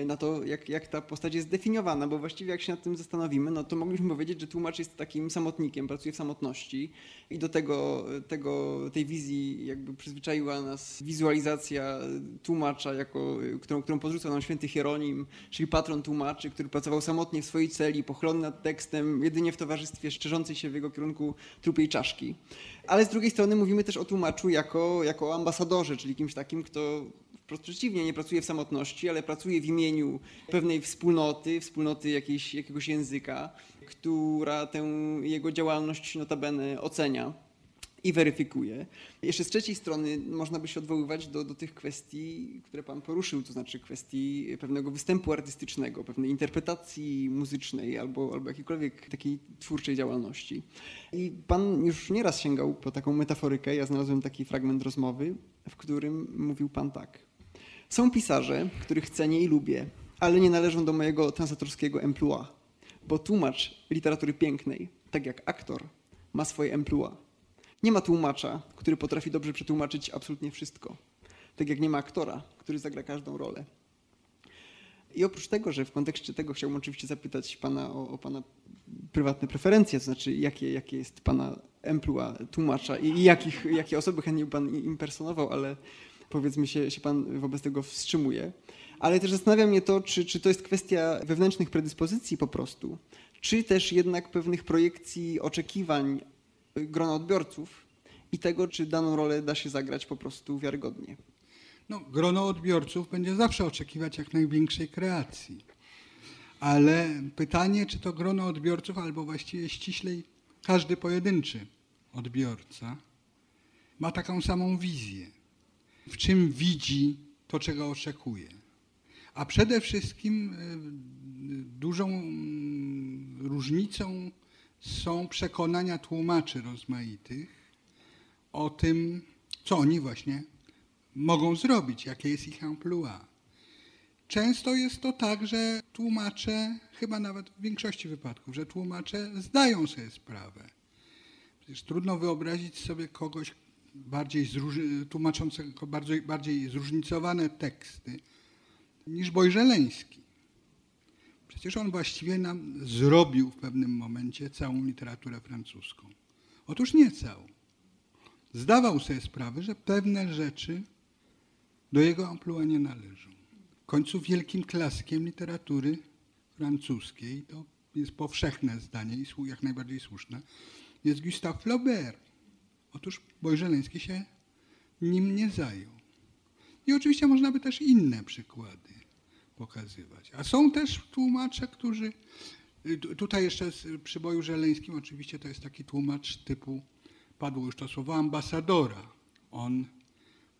na to, jak, jak ta postać jest zdefiniowana, bo właściwie jak się nad tym zastanowimy, no to mogliśmy powiedzieć, że tłumacz jest takim samotnikiem, pracuje w samotności i do tego, tego tej wizji jakby przyzwyczaiła nas wizualizacja tłumacza, jako, którą, którą podrzucał nam święty Hieronim, czyli patron tłumaczy, który pracował samotnie w swojej celi, pochylony nad tekstem, jedynie w towarzystwie szczerzącej się w jego kierunku trupiej czaszki. Ale z drugiej strony mówimy też o tłumaczu jako, jako ambasadorze, czyli kimś takim, kto przeciwnie, nie pracuje w samotności, ale pracuje w imieniu pewnej wspólnoty, wspólnoty jakiejś, jakiegoś języka, która tę jego działalność notabene ocenia i weryfikuje. Jeszcze z trzeciej strony można by się odwoływać do, do tych kwestii, które Pan poruszył, to znaczy kwestii pewnego występu artystycznego, pewnej interpretacji muzycznej albo, albo jakiejkolwiek takiej twórczej działalności. I Pan już nieraz sięgał po taką metaforykę. Ja znalazłem taki fragment rozmowy, w którym mówił Pan tak. Są pisarze, których cenię i lubię, ale nie należą do mojego translatorskiego emploi, bo tłumacz literatury pięknej, tak jak aktor, ma swoje emploi. Nie ma tłumacza, który potrafi dobrze przetłumaczyć absolutnie wszystko, tak jak nie ma aktora, który zagra każdą rolę. I oprócz tego, że w kontekście tego chciałbym oczywiście zapytać Pana o, o Pana prywatne preferencje, to znaczy jakie, jakie jest Pana emploi tłumacza i jakich, jakie osoby chętnie by Pan impersonował, ale powiedzmy się, się pan wobec tego wstrzymuje. Ale też zastanawia mnie to, czy, czy to jest kwestia wewnętrznych predyspozycji po prostu, czy też jednak pewnych projekcji oczekiwań grona odbiorców i tego, czy daną rolę da się zagrać po prostu wiarygodnie. No, grono odbiorców będzie zawsze oczekiwać jak największej kreacji. Ale pytanie, czy to grono odbiorców, albo właściwie ściślej każdy pojedynczy odbiorca ma taką samą wizję, w czym widzi to, czego oczekuje. A przede wszystkim y, dużą mm, różnicą są przekonania tłumaczy rozmaitych o tym, co oni właśnie mogą zrobić, jakie jest ich amplua. Często jest to tak, że tłumacze, chyba nawet w większości wypadków, że tłumacze zdają sobie sprawę. Przecież trudno wyobrazić sobie kogoś bardziej tłumaczącego bardziej, bardziej zróżnicowane teksty niż Bojżeleński. Przecież on właściwie nam zrobił w pewnym momencie całą literaturę francuską. Otóż nie całą. Zdawał sobie sprawę, że pewne rzeczy do jego amplua nie należą. W końcu wielkim klasykiem literatury francuskiej, to jest powszechne zdanie i jak najbardziej słuszne, jest Gustave Flaubert. Otóż Bojżeleński się nim nie zajął. I oczywiście można by też inne przykłady pokazywać. A są też tłumacze, którzy. Tutaj jeszcze przy Boju Żeleńskim oczywiście to jest taki tłumacz typu, padło już to słowo, ambasadora. On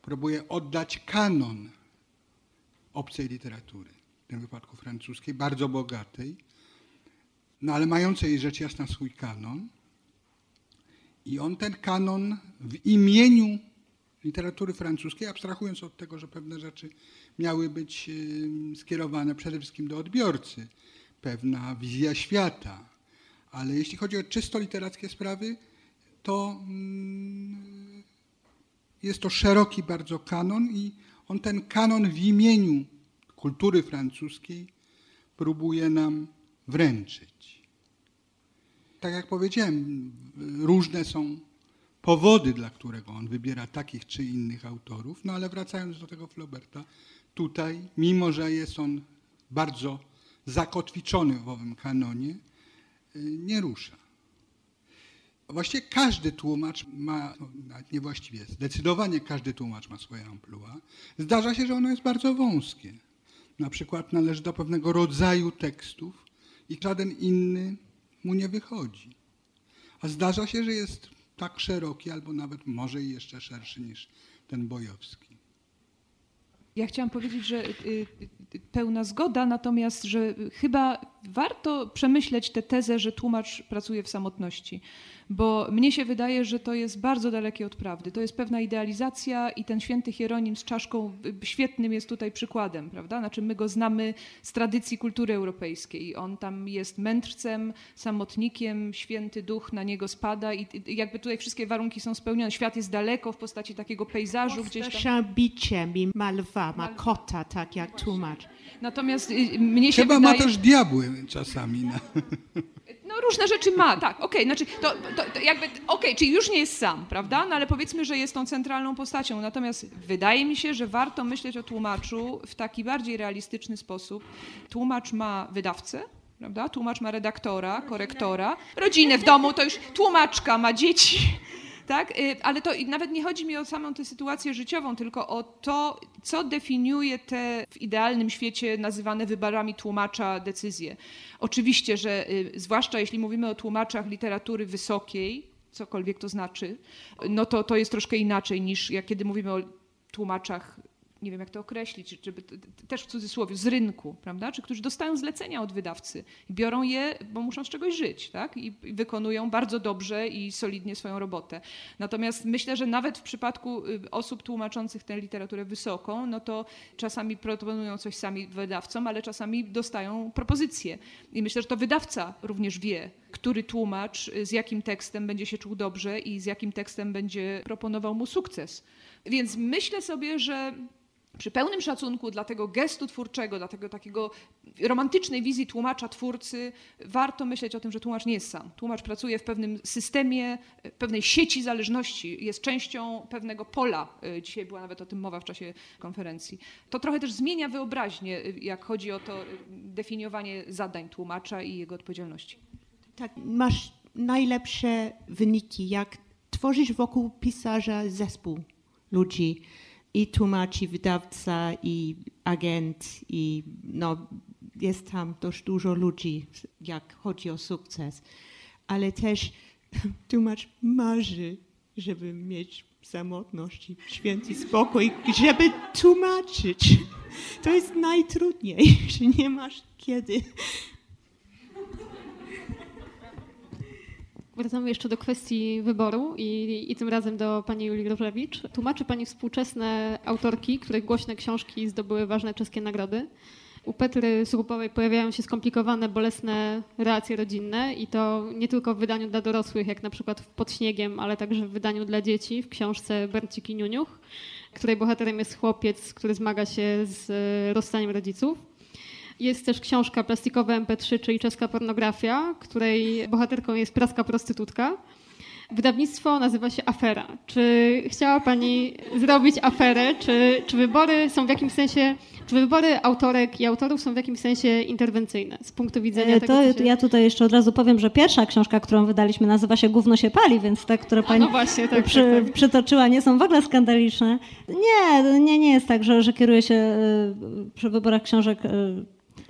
próbuje oddać kanon obcej literatury, w tym wypadku francuskiej, bardzo bogatej, no ale mającej rzecz jasna swój kanon. I on ten kanon w imieniu literatury francuskiej, abstrahując od tego, że pewne rzeczy miały być skierowane przede wszystkim do odbiorcy, pewna wizja świata. Ale jeśli chodzi o czysto literackie sprawy, to mm, jest to szeroki bardzo kanon i on ten kanon w imieniu kultury francuskiej próbuje nam wręczyć. Tak jak powiedziałem, różne są powody, dla którego on wybiera takich czy innych autorów, no ale wracając do tego Flauberta, tutaj, mimo że jest on bardzo zakotwiczony w owym kanonie, y, nie rusza. Właściwie każdy tłumacz ma, no, nawet niewłaściwie, zdecydowanie każdy tłumacz ma swoje amplua. Zdarza się, że ono jest bardzo wąskie. Na przykład należy do pewnego rodzaju tekstów i żaden inny mu nie wychodzi. A zdarza się, że jest tak szeroki, albo nawet może i jeszcze szerszy niż ten bojowski. Ja chciałam powiedzieć, że y, y, pełna zgoda, natomiast że chyba warto przemyśleć tę tezę, że tłumacz pracuje w samotności bo mnie się wydaje, że to jest bardzo dalekie od prawdy. To jest pewna idealizacja i ten święty Hieronim z czaszką świetnym jest tutaj przykładem, prawda? Znaczy my go znamy z tradycji kultury europejskiej. On tam jest mędrcem, samotnikiem, święty duch na niego spada i jakby tutaj wszystkie warunki są spełnione. Świat jest daleko w postaci takiego pejzażu gdzieś tam. bicie, ma lwa, ma kota, tak jak tłumacz. Natomiast y, mnie się Chyba wydaje... ma też diabły czasami. No. Różne rzeczy ma, tak, okej, okay, znaczy to, to, to jakby, okej, okay, czyli już nie jest sam, prawda? No ale powiedzmy, że jest tą centralną postacią. Natomiast wydaje mi się, że warto myśleć o tłumaczu w taki bardziej realistyczny sposób. Tłumacz ma wydawcę, prawda? Tłumacz ma redaktora, korektora, rodzinę w domu, to już tłumaczka ma dzieci, tak? Y, ale to nawet nie chodzi mi o samą tę sytuację życiową, tylko o to, co definiuje te w idealnym świecie nazywane wyborami tłumacza decyzje. Oczywiście, że y, zwłaszcza jeśli mówimy o tłumaczach literatury wysokiej, cokolwiek to znaczy, no to to jest troszkę inaczej niż jak kiedy mówimy o tłumaczach nie wiem jak to określić, czy, też w cudzysłowie, z rynku, prawda? Czy którzy dostają zlecenia od wydawcy i biorą je, bo muszą z czegoś żyć, tak? I, I, wykonują bardzo dobrze i solidnie swoją robotę. Natomiast myślę, że nawet w przypadku y, osób tłumaczących tę literaturę wysoką, no to czasami proponują coś sami wydawcom, ale czasami dostają propozycje. I myślę, że to wydawca również wie, który tłumacz y, z jakim tekstem będzie się czuł dobrze i z jakim tekstem będzie proponował mu sukces. Więc myślę sobie, że przy pełnym szacunku dla tego gestu twórczego, dla tego takiego romantycznej wizji tłumacza, twórcy, warto myśleć o tym, że tłumacz nie jest sam. Tłumacz pracuje w pewnym systemie, pewnej sieci zależności, jest częścią pewnego pola. E, dzisiaj była nawet o tym mowa w czasie konferencji. To trochę też zmienia wyobraźnię, e, jak chodzi o to e, definiowanie zadań tłumacza i jego odpowiedzialności. Tak, masz najlepsze wyniki, jak tworzysz wokół pisarza zespół ludzi i tłumacz, i wydawca, i agent, i no, jest tam dość dużo ludzi, jak chodzi o sukces. Ale też tłumacz marzy, żeby mieć samotność i święty spokój, żeby tłumaczyć. To jest najtrudniej, że nie masz kiedy. Wracamy jeszcze do kwestii wyboru i, i tym razem do pani Julii Różewicz. Tłumaczy pani współczesne autorki, których głośne książki zdobyły ważne czeskie nagrody. U Petry Surupowej pojawiają się skomplikowane, bolesne relacje rodzinne i to nie tylko w wydaniu dla dorosłych, jak na przykład Pod śniegiem, ale także w wydaniu dla dzieci w książce Bercik Niuniuch, której bohaterem jest chłopiec, który zmaga się z rozstaniem rodziców. Jest też książka Plastikowe MP3, czyli czeska pornografia, której bohaterką jest praska prostytutka. Wydawnictwo nazywa się Afera. Czy chciała Pani zrobić aferę? Czy, czy wybory są w jakimś sensie, czy wybory autorek i autorów są w jakimś sensie interwencyjne z punktu widzenia E, tego, To się... ja tutaj jeszcze od razu powiem, że pierwsza książka, którą wydaliśmy, nazywa się Gówno się pali, więc te, które pani no właśnie, tak, przy, tak, tak. przytoczyła, nie są w ogóle skandaliczne. Nie, nie, nie jest tak, że, że kieruje się e, przy wyborach książek e,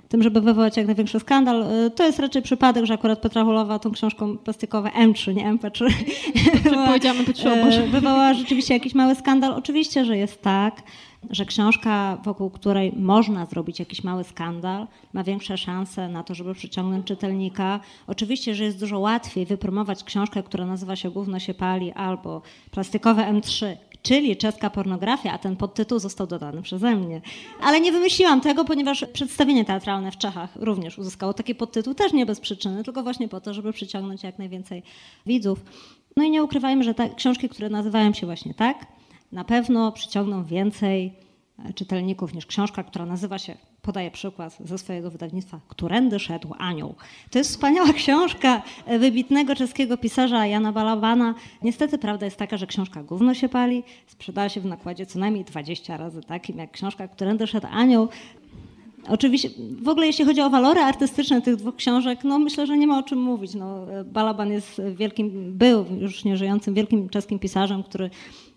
tym, żeby wywołać jak największy skandal. E, To jest raczej przypadek, że akurat Petra Hulowa tą książką plastikowe M3, nie MP3, wywołała- powiedziałam MP3, o e, Boże. wywołała rzeczywiście jakiś mały skandal. Oczywiście, że jest tak, że książka, wokół której można zrobić jakiś mały skandal, ma większe szanse na to, żeby przyciągnąć czytelnika. Oczywiście, że jest dużo łatwiej wypromować książkę, która nazywa się Gówno się pali albo Plastikowe M3, czyli czeska pornografia, a ten podtytuł został dodany przeze mnie. Ale nie wymyśliłam tego, ponieważ przedstawienie teatralne w Czechach również uzyskało taki podtytuł, też nie bez przyczyny, tylko właśnie po to, żeby przyciągnąć jak najwięcej widzów. No i nie ukrywajmy, że te książki, które nazywają się właśnie tak, na pewno przyciągną więcej czytelników niż książka, która nazywa się, podaję przykład ze swojego wydawnictwa, Którędy szedł anioł. To jest wspaniała książka e, wybitnego czeskiego pisarza Jana Balabana. Niestety prawda jest taka, że książka gówno się pali, sprzedała się w nakładzie co najmniej 20 razy takim jak książka Którędy szedł anioł. Oczywiście, w ogóle jeśli chodzi o walory artystyczne tych dwóch książek, no myślę, że nie ma o czym mówić. No, Balaban jest wielkim, był już nieżyjącym wielkim czeskim pisarzem, który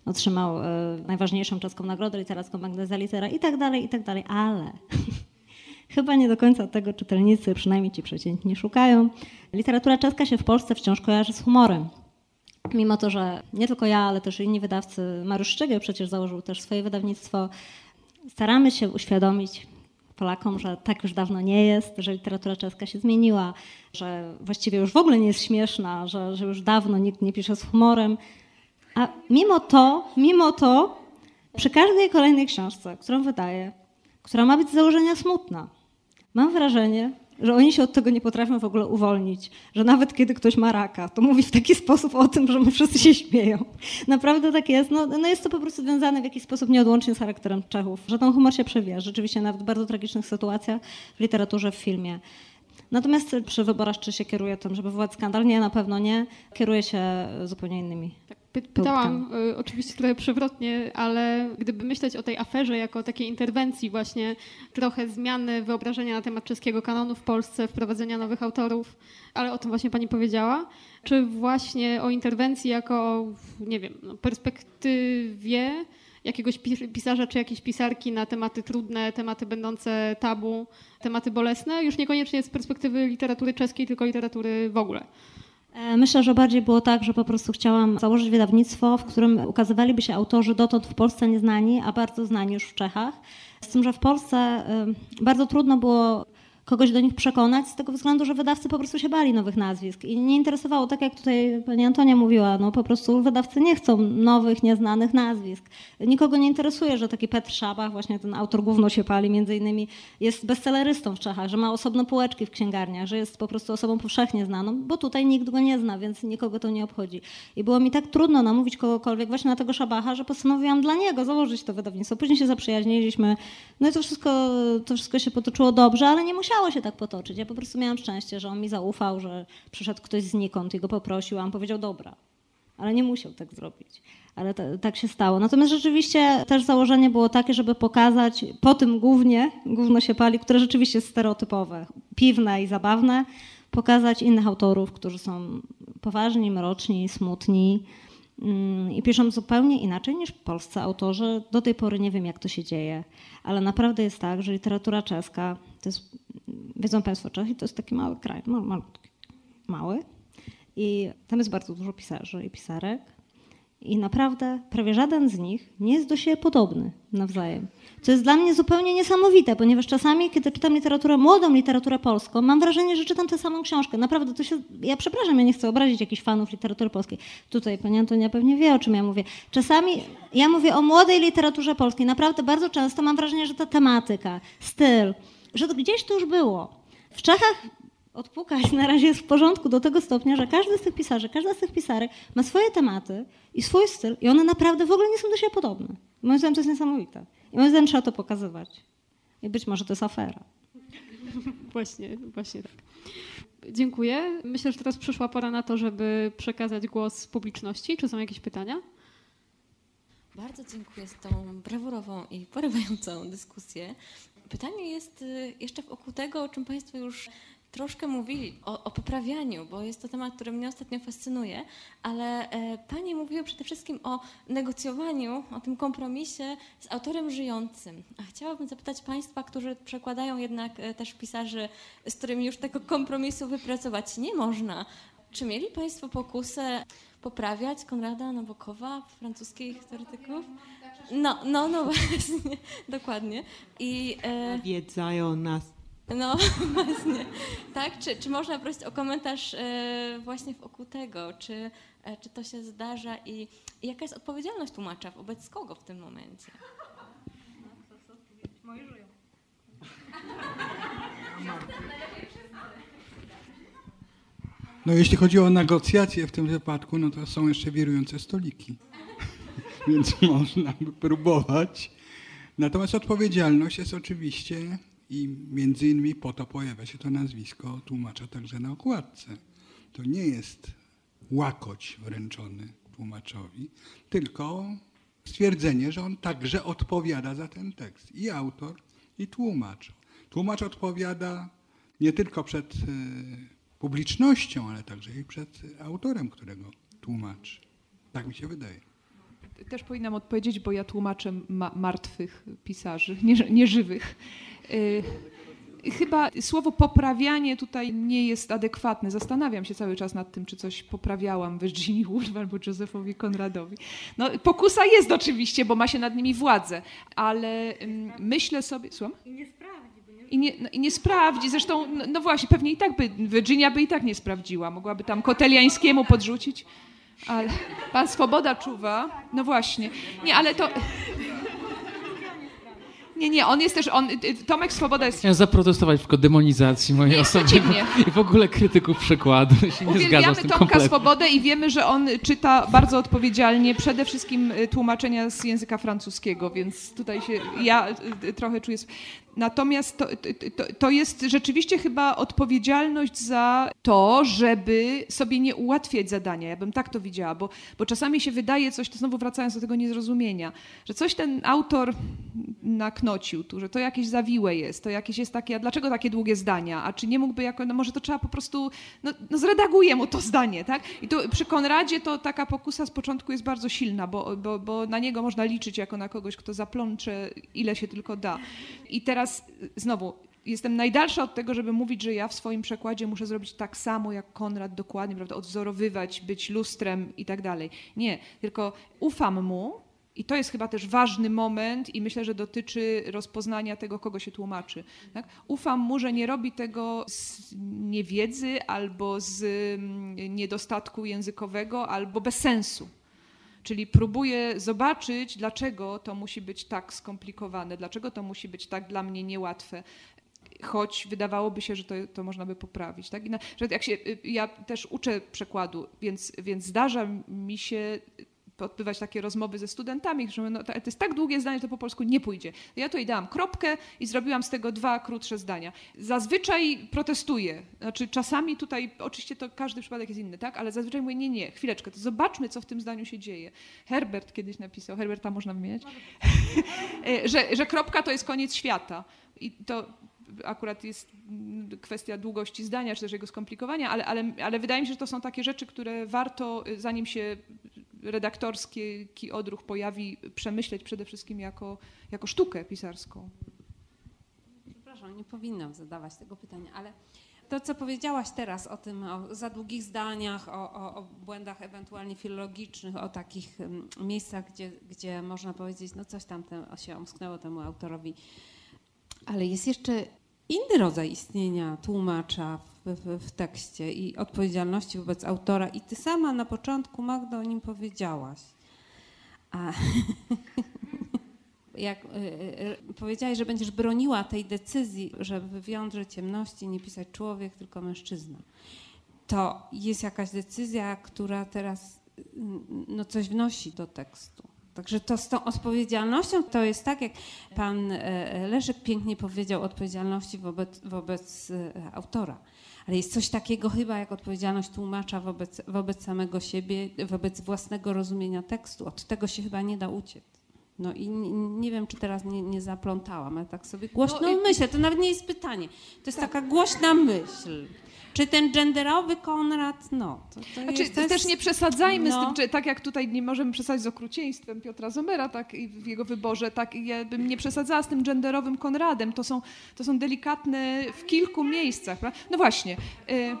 otrzymał e, najważniejszą czeską nagrodę literacką Magda Litera i tak dalej, i tak dalej, ale chyba nie do końca tego czytelnicy, przynajmniej ci przeciętni, szukają. Literatura czeska się w Polsce wciąż kojarzy z humorem. Mimo to, że nie tylko ja, ale też inni wydawcy, Mariusz Szczygieł przecież założył też swoje wydawnictwo, staramy się uświadomić Polakom, że tak już dawno nie jest, że literatura czeska się zmieniła, że właściwie już w ogóle nie jest śmieszna, że, że już dawno nikt nie pisze z humorem. A mimo to, mimo to, przy każdej kolejnej książce, którą wydaję, która ma być z założenia smutna, mam wrażenie, że oni się od tego nie potrafią w ogóle uwolnić, że nawet kiedy ktoś ma raka, to mówi w taki sposób o tym, że my wszyscy się śmieją. Naprawdę tak jest. No, no jest to po prostu związane w jakiś sposób nieodłącznie z charakterem Czechów, że ten humor się przewija. Rzeczywiście nawet w bardzo tragicznych sytuacjach w literaturze, w filmie. Natomiast przy wyborach, czy się kieruje tym, żeby wywołać skandal? Nie, na pewno nie. Kieruje się zupełnie innymi. Py- Pytałam y, oczywiście trochę przewrotnie, ale gdyby myśleć o tej aferze jako o takiej interwencji właśnie trochę zmiany wyobrażenia na temat czeskiego kanonu w Polsce, wprowadzenia nowych autorów, ale o tym właśnie pani powiedziała, czy właśnie o interwencji jako o, nie wiem, no, perspektywie jakiegoś pi- pisarza czy jakiejś pisarki na tematy trudne, tematy będące tabu, tematy bolesne, już niekoniecznie z perspektywy literatury czeskiej, tylko literatury w ogóle. E, Myślę, że bardziej było tak, że po prostu chciałam założyć wydawnictwo, w którym ukazywaliby się autorzy dotąd w Polsce nieznani, a bardzo znani już w Czechach. Z tym, że w Polsce e, bardzo trudno było kogoś do nich przekonać, z tego względu, że wydawcy po prostu się bali nowych nazwisk i nie interesowało, tak jak tutaj pani Antonia mówiła, no po prostu wydawcy nie chcą nowych, nieznanych nazwisk. Nikogo nie interesuje, że taki Petr Szabach, właśnie ten autor Gówno się pali między innymi, jest bestsellerystą w Czechach, że ma osobne półeczki w księgarniach, że jest po prostu osobą powszechnie znaną, bo tutaj nikt go nie zna, więc nikogo to nie obchodzi. I było mi tak trudno namówić kogokolwiek właśnie na tego Szabacha, że postanowiłam dla niego założyć to wydawnictwo. Później się zaprzyjaźniliśmy, no i to wszystko, to wszystko się potoczyło dobrze, ale nie musiało się tak potoczyć. Ja po prostu miałam szczęście, że on mi zaufał, że przyszedł ktoś znikąd i go poprosił, a on powiedział dobra. Ale nie musiał tak zrobić. Ale ta, tak się stało. Natomiast rzeczywiście też założenie było takie, żeby pokazać po tym głównie, gówno się pali, które rzeczywiście jest stereotypowe, piwne i zabawne, pokazać innych autorów, którzy są poważni, mroczni, smutni mm, i piszą zupełnie inaczej niż polscy autorzy. Do tej pory nie wiem, jak to się dzieje, ale naprawdę jest tak, że literatura czeska to jest wiedzą Państwo, Czechy to jest taki mały kraj, malutki, mały. I tam jest bardzo dużo pisarzy i pisarek. I naprawdę prawie żaden z nich nie jest do siebie podobny nawzajem. Co jest dla mnie zupełnie niesamowite, ponieważ czasami, kiedy czytam literaturę, młodą literaturę polską, mam wrażenie, że czytam tę samą książkę. Naprawdę to się. Ja przepraszam, ja nie chcę obrazić jakichś fanów literatury polskiej. Tutaj pani Antonia pewnie wie, o czym ja mówię. Czasami ja mówię o młodej literaturze polskiej. Naprawdę bardzo często mam wrażenie, że ta tematyka, styl, że to gdzieś to już było. W Czechach odpukać na razie jest w porządku do tego stopnia, że każdy z tych pisarzy, każda z tych pisarek ma swoje tematy i swój styl i one naprawdę w ogóle nie są do siebie podobne. moim zdaniem to jest niesamowite. I moim zdaniem trzeba to pokazywać. I być może to jest afera. Właśnie, właśnie tak. Dziękuję. Myślę, że teraz przyszła pora na to, żeby przekazać głos publiczności. Czy są jakieś pytania? Bardzo dziękuję za tą brawurową i porywającą dyskusję. Pytanie jest y, jeszcze wokół tego, o czym Państwo już troszkę mówili o, o, poprawianiu, bo jest to temat, który mnie ostatnio fascynuje, ale e, Panie mówiły przede wszystkim o negocjowaniu, o tym kompromisie z autorem żyjącym. A chciałabym zapytać Państwa, którzy przekładają jednak e, też pisarzy, z którymi już tego kompromisu wypracować nie można. Czy mieli Państwo pokusę poprawiać Konrada Nabokowa, francuskich teoretyków? No, no, no właśnie, dokładnie. I, e... Wiedzają nas no właśnie, tak? Czy, czy można prosić o komentarz e, właśnie wokół tego, czy, e, czy to się zdarza i, i jaka jest odpowiedzialność tłumacza wobec kogo w tym momencie? Moi żyją. No jeśli chodzi o negocjacje w tym wypadku, no to są jeszcze wirujące stoliki. Więc można by próbować. Natomiast odpowiedzialność jest oczywiście i między innymi po to pojawia się to nazwisko tłumacza także na okładce. To nie jest łakoć wręczony tłumaczowi, tylko stwierdzenie, że on także odpowiada za ten tekst. I autor, i tłumacz. Tłumacz odpowiada nie tylko przed e, publicznością, ale także i przed autorem, którego tłumaczy. Tak mi się wydaje. Też powinnam odpowiedzieć, bo ja tłumaczę ma martwych pisarzy, nieżywych. Y, chyba słowo poprawianie tutaj nie jest adekwatne. Zastanawiam się cały czas nad tym, czy coś poprawiałam Virginia Woolf albo Josephowi Konradowi. No, pokusa jest oczywiście, bo ma się nad nimi władzę, ale myślę sobie... Słucham? I nie sprawdzi. I nie, no, I nie sprawdzi. Zresztą, no, no, właśnie, pewnie i tak by, Virginia by i tak nie sprawdziła. Mogłaby tam Koteliańskiemu podrzucić. Ale pan Swoboda czuwa. No właśnie. Nie, ale to... Nie, nie, on jest też, on, y, y, Tomek Swoboda jest... Chciałem zaprotestować przeciwko demonizacji mojej nie, osoby i w ogóle krytyków przekładu. Się tym Tomka kompletnie. Swobodę i wiemy, że on czyta bardzo odpowiedzialnie przede wszystkim y, tłumaczenia z języka francuskiego, więc tutaj się ja trochę czuję... Natomiast to, to, to, jest rzeczywiście chyba odpowiedzialność za to, żeby sobie nie ułatwiać zadania. Ja bym tak to widziała, bo, bo czasami się wydaje coś, to znowu wracając do tego niezrozumienia, że coś ten autor naknocił tu, że to jakieś zawiłe jest, to jakieś jest takie, a dlaczego takie długie zdania, a czy nie mógłby jako, no może to trzeba po prostu, no, no zredaguje mu to zdanie, tak? I tu przy Konradzie to taka pokusa z początku jest bardzo silna, bo, bo, bo na niego można liczyć jako na kogoś, kto zaplącze ile się tylko da. I teraz teraz znowu jestem najdalsza od tego, żeby mówić, że ja w swoim przekładzie muszę zrobić tak samo jak Konrad, dokładnie, prawda, odwzorowywać, być lustrem i tak dalej. Nie, tylko ufam mu i to jest chyba też ważny moment i myślę, że dotyczy rozpoznania tego, kogo się tłumaczy. Tak? Ufam mu, że nie robi tego z niewiedzy albo z mm, niedostatku językowego albo bez sensu. Czyli próbuję zobaczyć, dlaczego to musi być tak skomplikowane, dlaczego to musi być tak dla mnie niełatwe choć wydawałoby się, że to, to można by poprawić. Tak? Na, że jak się, y, ja też uczę przekładu, więc, więc zdarza mi się odbywać takie rozmowy ze studentami, że no, to jest tak długie zdanie, to po polsku nie pójdzie. Ja tutaj dałam kropkę i zrobiłam z tego dwa krótsze zdania. Zazwyczaj protestuję. Znaczy czasami tutaj, oczywiście to każdy przypadek jest inny, tak? Ale zazwyczaj mówię, nie, nie, chwileczkę, to zobaczmy, co w tym zdaniu się dzieje. Herbert kiedyś napisał, Herberta można wymieniać, że, że kropka to jest koniec świata. I to akurat jest kwestia długości zdania, czy też jego skomplikowania, ale, ale, ale wydaje mi się, że to są takie rzeczy, które warto, zanim się redaktorski odruch pojawi, przemyśleć przede wszystkim jako, jako sztukę pisarską. przepraszam, nie powinnam zadawać tego pytania, ale to, co powiedziałaś teraz o tym, o za długich zdaniach, o, o, o błędach ewentualnie filologicznych, o takich um, miejscach, gdzie, gdzie można powiedzieć, no coś tam się omsknęło temu autorowi. Ale jest jeszcze inny rodzaj istnienia tłumacza w, w, w, tekście i odpowiedzialności wobec autora. I ty sama na początku, Magdo, o nim powiedziałaś. A, jak y, y, powiedziałaś, że będziesz broniła tej decyzji, żeby w jądrze ciemności nie pisać człowiek, tylko mężczyzna, to jest jakaś decyzja, która teraz y, no, coś wnosi do tekstu. Także to z tą odpowiedzialnością to jest tak, jak pan Leszek pięknie powiedział odpowiedzialności wobec, wobec autora. Ale jest coś takiego chyba jak odpowiedzialność tłumacza wobec, wobec samego siebie, wobec własnego rozumienia tekstu. Od tego się chyba nie da uciec. No i nie, nie, wiem, czy teraz nie, nie zaplątałam, ale tak sobie głośno no, myślę. To nawet nie jest pytanie. To jest tak. taka głośna myśl. Czy ten genderowy Konrad, no. To, to znaczy, jest, też nie przesadzajmy no. z tym, czy tak jak tutaj nie możemy przesadzić z okrucieństwem Piotra Zomera, tak i w jego wyborze, tak ja bym nie przesadzała z tym genderowym Konradem. To są, to są delikatne w kilku miejscach. Prawda? No właśnie. Y,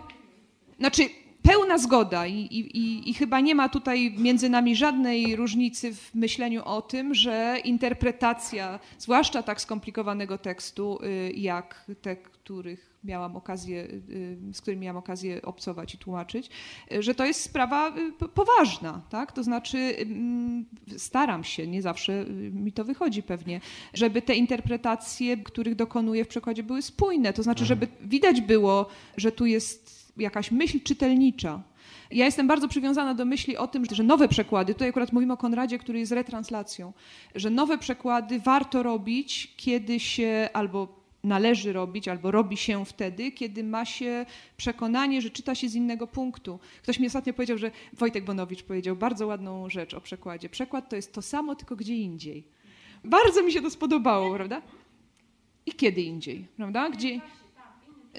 znaczy, pełna zgoda i, i, i, chyba nie ma tutaj między nami żadnej różnicy w myśleniu o tym, że interpretacja, zwłaszcza tak skomplikowanego tekstu, y, jak te, których miałam okazję, y, z którymi miałam okazję obcować i tłumaczyć, y, że to jest sprawa poważna, tak? To znaczy mm, staram się, nie zawsze mi to wychodzi pewnie, żeby te interpretacje, których dokonuję w przekładzie były spójne, to znaczy, żeby widać było, że tu jest jakaś myśl czytelnicza. Ja jestem bardzo przywiązana do myśli o tym, że nowe przekłady, tutaj akurat mówimy o Konradzie, który jest retranslacją, że nowe przekłady warto robić, kiedy się albo należy robić, albo robi się wtedy, kiedy ma się przekonanie, że czyta się z innego punktu. Ktoś mi ostatnio powiedział, że Wojtek Bonowicz powiedział bardzo ładną rzecz o przekładzie. Przekład to jest to samo, tylko gdzie indziej. Bardzo mi się to spodobało, prawda? I kiedy indziej, prawda? Gdzie,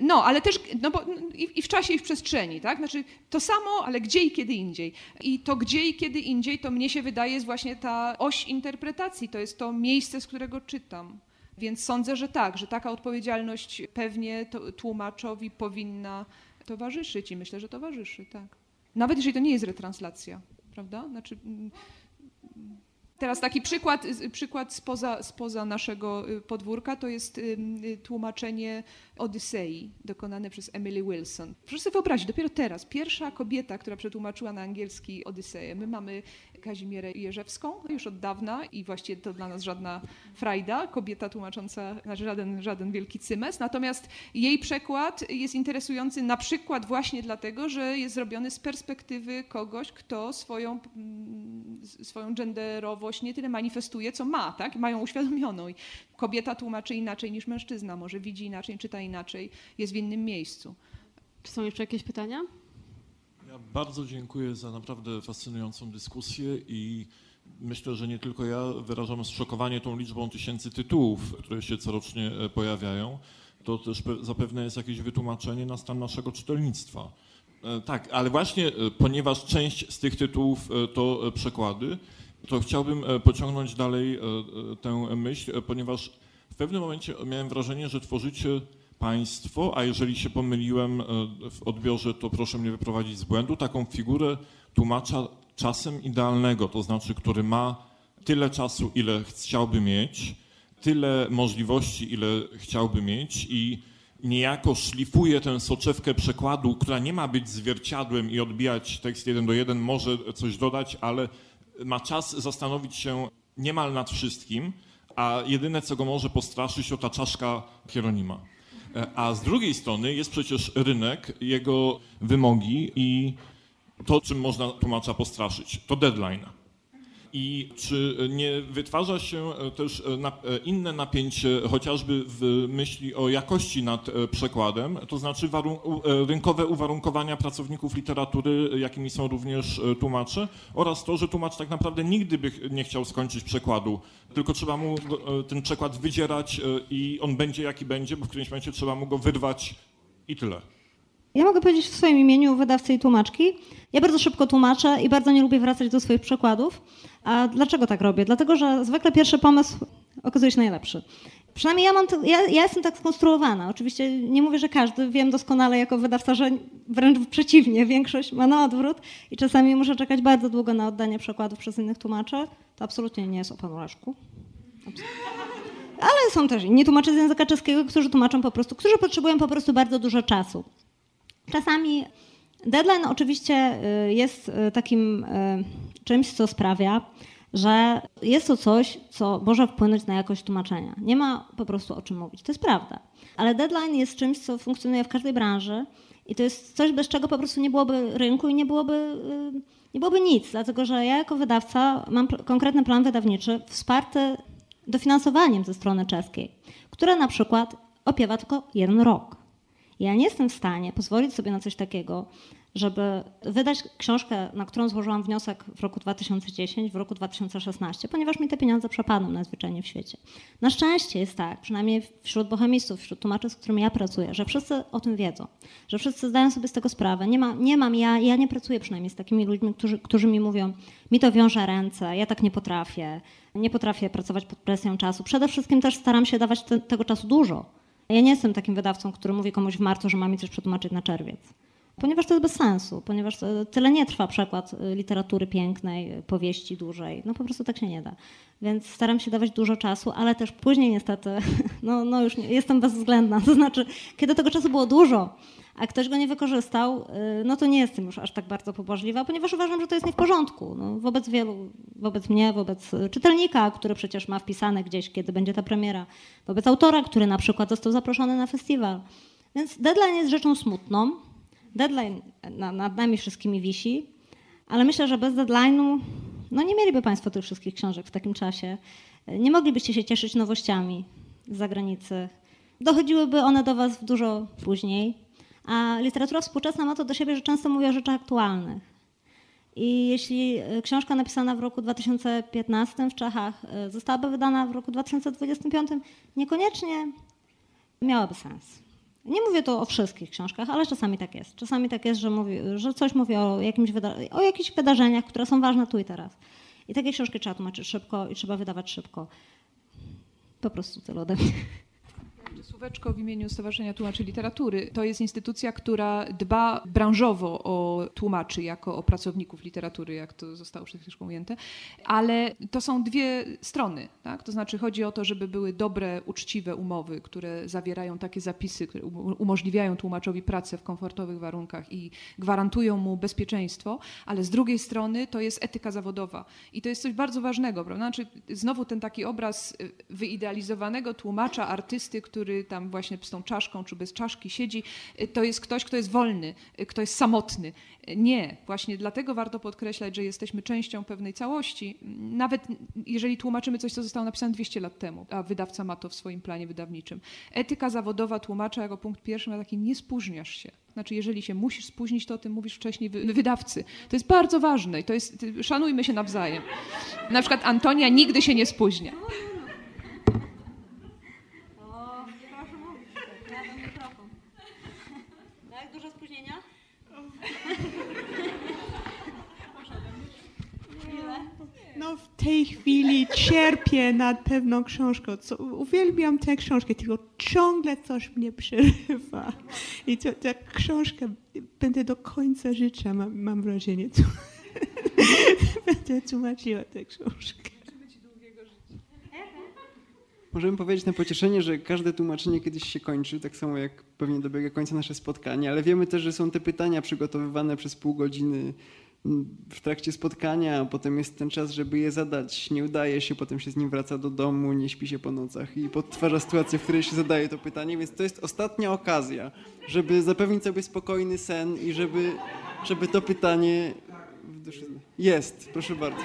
no, ale też no bo, i, i, w czasie, i w przestrzeni, tak? Znaczy to samo, ale gdzie i kiedy indziej. I to gdzie i kiedy indziej, to mnie się wydaje jest właśnie ta oś interpretacji, to jest to miejsce, z którego czytam. Więc sądzę, że tak, że taka odpowiedzialność pewnie tłumaczowi powinna towarzyszyć i myślę, że towarzyszy, tak. Nawet jeżeli to nie jest retranslacja, prawda? Znaczy, mm, Teraz taki przykład, przykład spoza, spoza naszego y, podwórka to jest y, tłumaczenie Odysei dokonane przez Emily Wilson. Proszę sobie wyobrazić, dopiero teraz, pierwsza kobieta, która przetłumaczyła na angielski Odyseję. My mamy Kazimierę Jerzewską już od dawna i właściwie to dla nas żadna frajda, kobieta tłumacząca, znaczy żaden, żaden wielki cymes. Natomiast jej przekład jest interesujący na przykład właśnie dlatego, że jest zrobiony z perspektywy kogoś, kto swoją, mm, swoją genderowość nie tyle manifestuje, co ma, tak? Mają uświadomioną. Kobieta tłumaczy inaczej niż mężczyzna, może widzi inaczej, czyta inaczej, jest w innym miejscu. Czy są jeszcze jakieś pytania? Ja bardzo dziękuję za naprawdę fascynującą dyskusję i myślę, że nie tylko ja wyrażam zszokowanie tą liczbą tysięcy tytułów, które się corocznie e, pojawiają. To też zapewne jest jakieś wytłumaczenie na stan naszego czytelnictwa. E, tak, ale właśnie e, ponieważ część z tych tytułów to przekłady, to chciałbym pociągnąć dalej tę myśl, ponieważ w pewnym momencie miałem wrażenie, że tworzycie państwo, a jeżeli się pomyliłem e, w odbiorze, to proszę mnie wyprowadzić z błędu, taką figurę tłumacza czasem idealnego, to znaczy, który ma tyle czasu, ile chciałby mieć, tyle możliwości, ile chciałby mieć i niejako szlifuje tę soczewkę przekładu, która nie ma być zwierciadłem i odbijać tekst jeden do jeden, może coś dodać, ale ma czas zastanowić się niemal nad wszystkim, a jedyne, co go może postraszyć, to ta czaszka Hieronima. E, a z drugiej strony jest przecież rynek, jego wymogi i to, czym można tłumacza postraszyć, to deadline. I czy nie wytwarza się e, też e, inne napięcie, chociażby w myśli o jakości nad przekładem, to znaczy rynkowe uwarunkowania pracowników literatury, jakimi są również tłumacze, oraz to, że tłumacz tak naprawdę nigdy by nie chciał skończyć przekładu tylko trzeba mu e, ten przekład wydzierać e, i on będzie jaki będzie, bo w którymś momencie trzeba mu go wyrwać i tyle. Ja mogę powiedzieć w swoim imieniu wydawcy i tłumaczki. Ja bardzo szybko tłumaczę i bardzo nie lubię wracać do swoich przekładów. A dlaczego tak robię? Dlatego, że zwykle pierwszy pomysł okazuje się najlepszy. Przynajmniej ja, mam to, ja, ja jestem tak skonstruowana. Oczywiście nie mówię, że każdy. Wiem doskonale jako wydawca, że wręcz przeciwnie. Większość ma na odwrót i czasami muszę czekać bardzo długo na oddanie przekładów przez innych tłumaczy. To absolutnie nie jest o panu Leszku. Ale są też inni tłumacze z języka czeskiego, którzy tłumaczą po prostu, którzy potrzebują po prostu bardzo dużo czasu. Czasami deadline oczywiście y, jest y, takim y, czymś, co sprawia, że jest to coś, co może wpłynąć na jakość tłumaczenia. Nie ma po prostu o czym mówić. To jest prawda. Ale deadline jest czymś, co funkcjonuje w każdej branży i to jest coś, bez czego po prostu nie byłoby rynku i nie byłoby, nie byłoby nic. Dlatego, że ja jako wydawca mam konkretny plan wydawniczy wsparty dofinansowaniem ze strony czeskiej, które na przykład opiewa tylko jeden rok. Ja nie jestem w stanie pozwolić sobie na coś takiego, żeby wydać książkę, na którą złożyłam wniosek w roku 2010, w roku 2016, ponieważ mi te pieniądze przepadną najzwyczajniej w świecie. Na szczęście jest tak, przynajmniej wśród bohemistów, wśród tłumaczy, z którymi ja pracuję, że wszyscy o tym wiedzą, że wszyscy zdają sobie z tego sprawę. Nie, ma, nie mam, ja, ja nie pracuję przynajmniej z takimi ludźmi, którzy, którzy mi mówią, mi to wiąże ręce, ja tak nie potrafię, nie potrafię pracować pod presją czasu. Przede wszystkim też staram się dawać te, tego czasu dużo. Ja nie jestem takim wydawcą, który mówi komuś w marcu, że ma mi coś przetłumaczyć na czerwiec ponieważ to jest bez sensu, ponieważ tyle nie trwa przekład y, literatury pięknej, powieści dłużej. No po prostu tak się nie da. Więc staram się dawać dużo czasu, ale też później niestety, no, no już nie, jestem bezwzględna. To znaczy, kiedy tego czasu było dużo, a ktoś go nie wykorzystał, no to nie jestem już aż tak bardzo pobożliwa, ponieważ uważam, że to jest nie w porządku. No, wobec wielu, wobec mnie, wobec czytelnika, który przecież ma wpisane gdzieś, kiedy będzie ta premiera, wobec autora, który na przykład został zaproszony na festiwal. Więc deadline jest rzeczą smutną, deadline nad nami wszystkimi wisi, ale myślę, że bez deadline'u no nie mieliby Państwo tych wszystkich książek w takim czasie. Nie moglibyście się cieszyć nowościami z zagranicy. Dochodziłyby one do Was dużo później. A literatura współczesna ma to do siebie, że często mówi o rzeczach aktualnych. I jeśli e, książka napisana w roku 2015 w Czechach e, zostałaby wydana w roku 2025, niekoniecznie miałaby sens. Nie mówię to o wszystkich książkach, ale czasami tak jest. Czasami tak jest, że, mówi, że coś mówi o, jakimś o jakichś wydarzeniach, które są ważne tu i teraz. I takie książki trzeba tłumaczyć szybko i trzeba wydawać szybko. Po prostu tyle ode mnie. Słóweczko w imieniu Stowarzyszenia Tłumaczy Literatury. To jest instytucja, która dba branżowo o tłumaczy jako o pracowników literatury, jak to zostało przed chwilą ujęte, ale to są dwie strony. Tak? To znaczy chodzi o to, żeby były dobre, uczciwe umowy, które zawierają takie zapisy, które umożliwiają tłumaczowi pracę w komfortowych warunkach i gwarantują mu bezpieczeństwo, ale z drugiej strony to jest etyka zawodowa i to jest coś bardzo ważnego. Prawda? Znaczy, znowu ten taki obraz wyidealizowanego tłumacza, artysty, który który tam właśnie z tą czaszką czy bez czaszki siedzi, y, to jest ktoś, kto jest wolny, y, kto jest samotny. Nie, właśnie dlatego warto podkreślać, że jesteśmy częścią pewnej całości, nawet jeżeli tłumaczymy coś, co zostało napisane 200 lat temu, a wydawca ma to w swoim planie wydawniczym. Etyka zawodowa tłumacza jako punkt pierwszy ma taki nie spóźniasz się. Znaczy, jeżeli się musisz spóźnić, to o tym mówisz wcześniej wydawcy. To jest bardzo ważne i to jest, szanujmy się nawzajem. Na przykład Antonia nigdy się nie spóźnia. No w tej chwili cierpię nad pewną książką. Co, uwielbiam tę książkę, tylko ciągle coś mnie przerywa. I to, tę książkę będę do końca życia, mam, mam wrażenie. Tu, będę tłumaczyła tę książkę. Możemy powiedzieć na pocieszenie, że każde tłumaczenie kiedyś się kończy, tak samo jak pewnie dobiega końca nasze spotkanie, ale wiemy też, że są te pytania przygotowywane przez pół godziny w trakcie spotkania, a potem jest ten czas, żeby je zadać. Nie udaje się, potem się z nim wraca do domu, nie śpi się po nocach i podtwarza sytuację, w której się zadaje to pytanie, więc to jest ostatnia okazja, żeby zapewnić sobie spokojny sen i żeby, żeby to pytanie w duszy... Jest, proszę bardzo.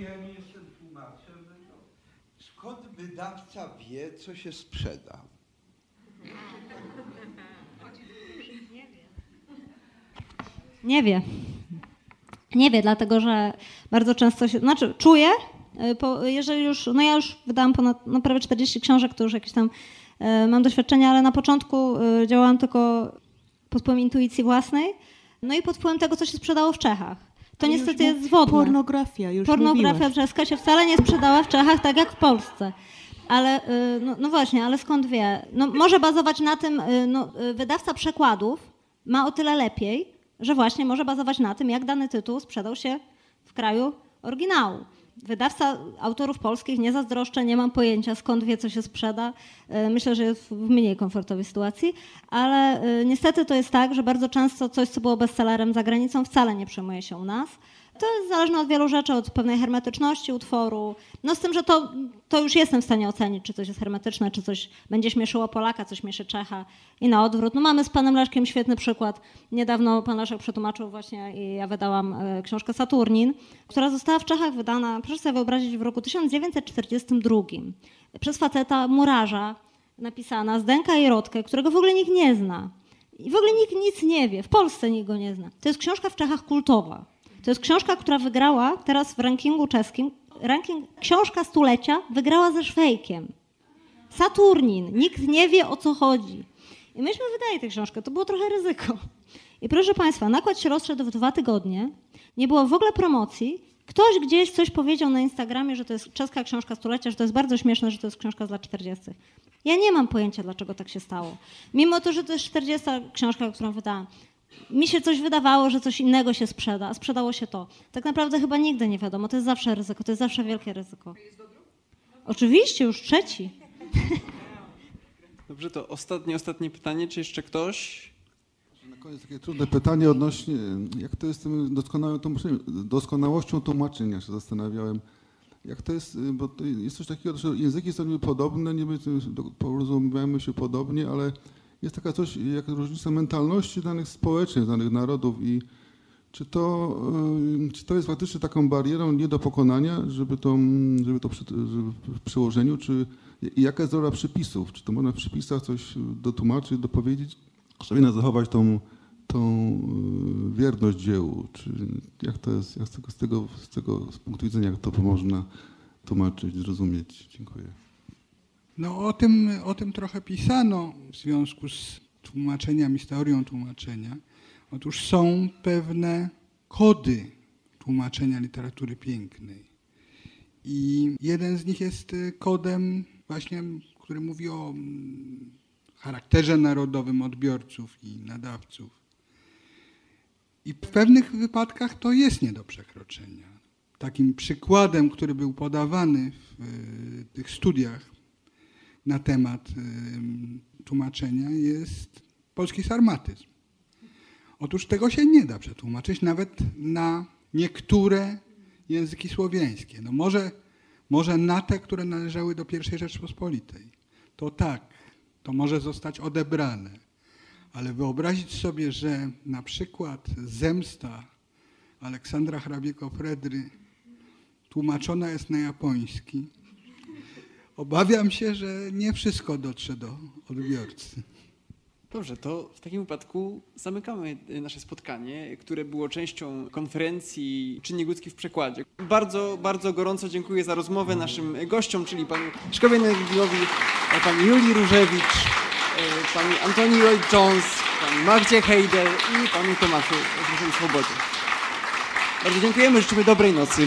Ja nie jestem tłumaczem. Skąd wydawca wie, co się sprzeda? Nie wie. Nie wie, dlatego że bardzo często się, znaczy czuję, y, jeżeli już, no ja już wydałam ponad, no prawie 40 książek, to już jakieś tam y, mam doświadczenia, ale na początku y, działałam tylko pod wpływem intuicji własnej, no i pod wpływem tego, co się sprzedało w Czechach. to niestety jest zwodne. Pornografia, już Pornografia brzeska się wcale nie sprzedała w Czechach tak jak w Polsce. Ale, y, no, no właśnie, ale skąd wie? No, może bazować na tym, no, wydawca przekładów ma o tyle lepiej, że właśnie może bazować na tym, jak dany tytuł sprzedał się w kraju oryginału. Wydawca autorów polskich nie zazdroszczę, nie mam pojęcia skąd wie, co się sprzeda. Y, Myślę, że jest w mniej komfortowej sytuacji, ale y, niestety to jest tak, że bardzo często coś, co było bestsellerem za granicą, wcale nie przyjmuje się u nas. To jest zależne od wielu rzeczy, od pewnej hermetyczności utworu. No z tym, że to, to już jestem w stanie ocenić, czy coś jest hermetyczne, czy coś będzie śmieszyło Polaka, coś śmieszy Czecha i na odwrót. No mamy z panem Leszkiem świetny przykład. Niedawno pan Leszek przetłumaczył właśnie i ja wydałam e, książkę Saturnin, która została w Czechach wydana, proszę sobie wyobrazić, w roku 1942 przez faceta murarza napisana Zdenka i Rodkę, którego w ogóle nikt nie zna. I w ogóle nikt nic nie wie. W Polsce nikt go nie zna. To jest książka w Czechach kultowa. To jest książka, która wygrała teraz w rankingu czeskim. Ranking książka stulecia wygrała ze Szwejkiem. Saturnin. Nikt nie wie o co chodzi. I myśmy wydali tę książkę. To było trochę ryzyko. I proszę Państwa, nakład się rozszedł w dwa tygodnie. Nie było w ogóle promocji. Ktoś gdzieś coś powiedział na Instagramie, że to jest czeska książka stulecia, że to jest bardzo śmieszne, że to jest książka z lat 40. Ja nie mam pojęcia, dlaczego tak się stało. Mimo to, że to jest 40 książka, którą wydałam. Mi się coś wydawało, że coś innego się sprzeda, a sprzedało się to. Tak naprawdę chyba nigdy nie wiadomo. To jest zawsze ryzyko, to jest zawsze wielkie ryzyko. Oczywiście, już trzeci. Dobrze, to ostatnie, ostatnie pytanie. Czy jeszcze ktoś? Na koniec takie trudne pytanie odnośnie, jak to jest z tym doskonałym tłumaczeniem, doskonałością tłumaczenia, się zastanawiałem. Jak to jest, bo to jest coś takiego, że języki są niby podobne, niby porozumiewamy się podobnie, ale jest taka coś jak różnica mentalności danych społecznych, danych narodów i czy to, y, czy to jest faktycznie taką barierą nie do pokonania, żeby to, żeby to przy, żeby w przełożeniu, czy jaka jest rola przypisów? Czy to można w przypisach coś dotłumaczyć, dopowiedzieć, żeby zachować tą, tą y, wierność dziełu? Czy jak to jest, jak z tego, z tego, z tego punktu widzenia, jak to można tłumaczyć, zrozumieć? Dziękuję. No o tym, o tym trochę pisano w związku z tłumaczeniami, z teorią tłumaczenia. Otóż są pewne kody tłumaczenia literatury pięknej. I jeden z nich jest y, kodem właśnie, który mówi o mm, charakterze narodowym odbiorców i nadawców. I w pewnych wypadkach to jest nie do przekroczenia. Takim przykładem, który był podawany w y, tych studiach na temat y, tłumaczenia jest polski sarmatyzm. Otóż tego się nie da przetłumaczyć nawet na niektóre języki słowiańskie. No może, może na te, które należały do I Rzeczpospolitej. To tak, to może zostać odebrane. Ale wyobrazić sobie, że na przykład zemsta Aleksandra Hrabiego Fredry tłumaczona jest na japoński, obawiam się, że nie wszystko dotrze do odbiorcy. Dobrze, to w takim wypadku zamykamy y, nasze spotkanie, które było częścią konferencji Czynnik ludzki w przekładzie. Bardzo, bardzo gorąco dziękuję za rozmowę naszym gościom, czyli panu Szkowie pani Julii Różewicz, y, pani Antonii Lloyd-Jones, pani Magdzie Heidel i panu Tomaszu Swobodzie. Bardzo dziękujemy, życzymy dobrej nocy.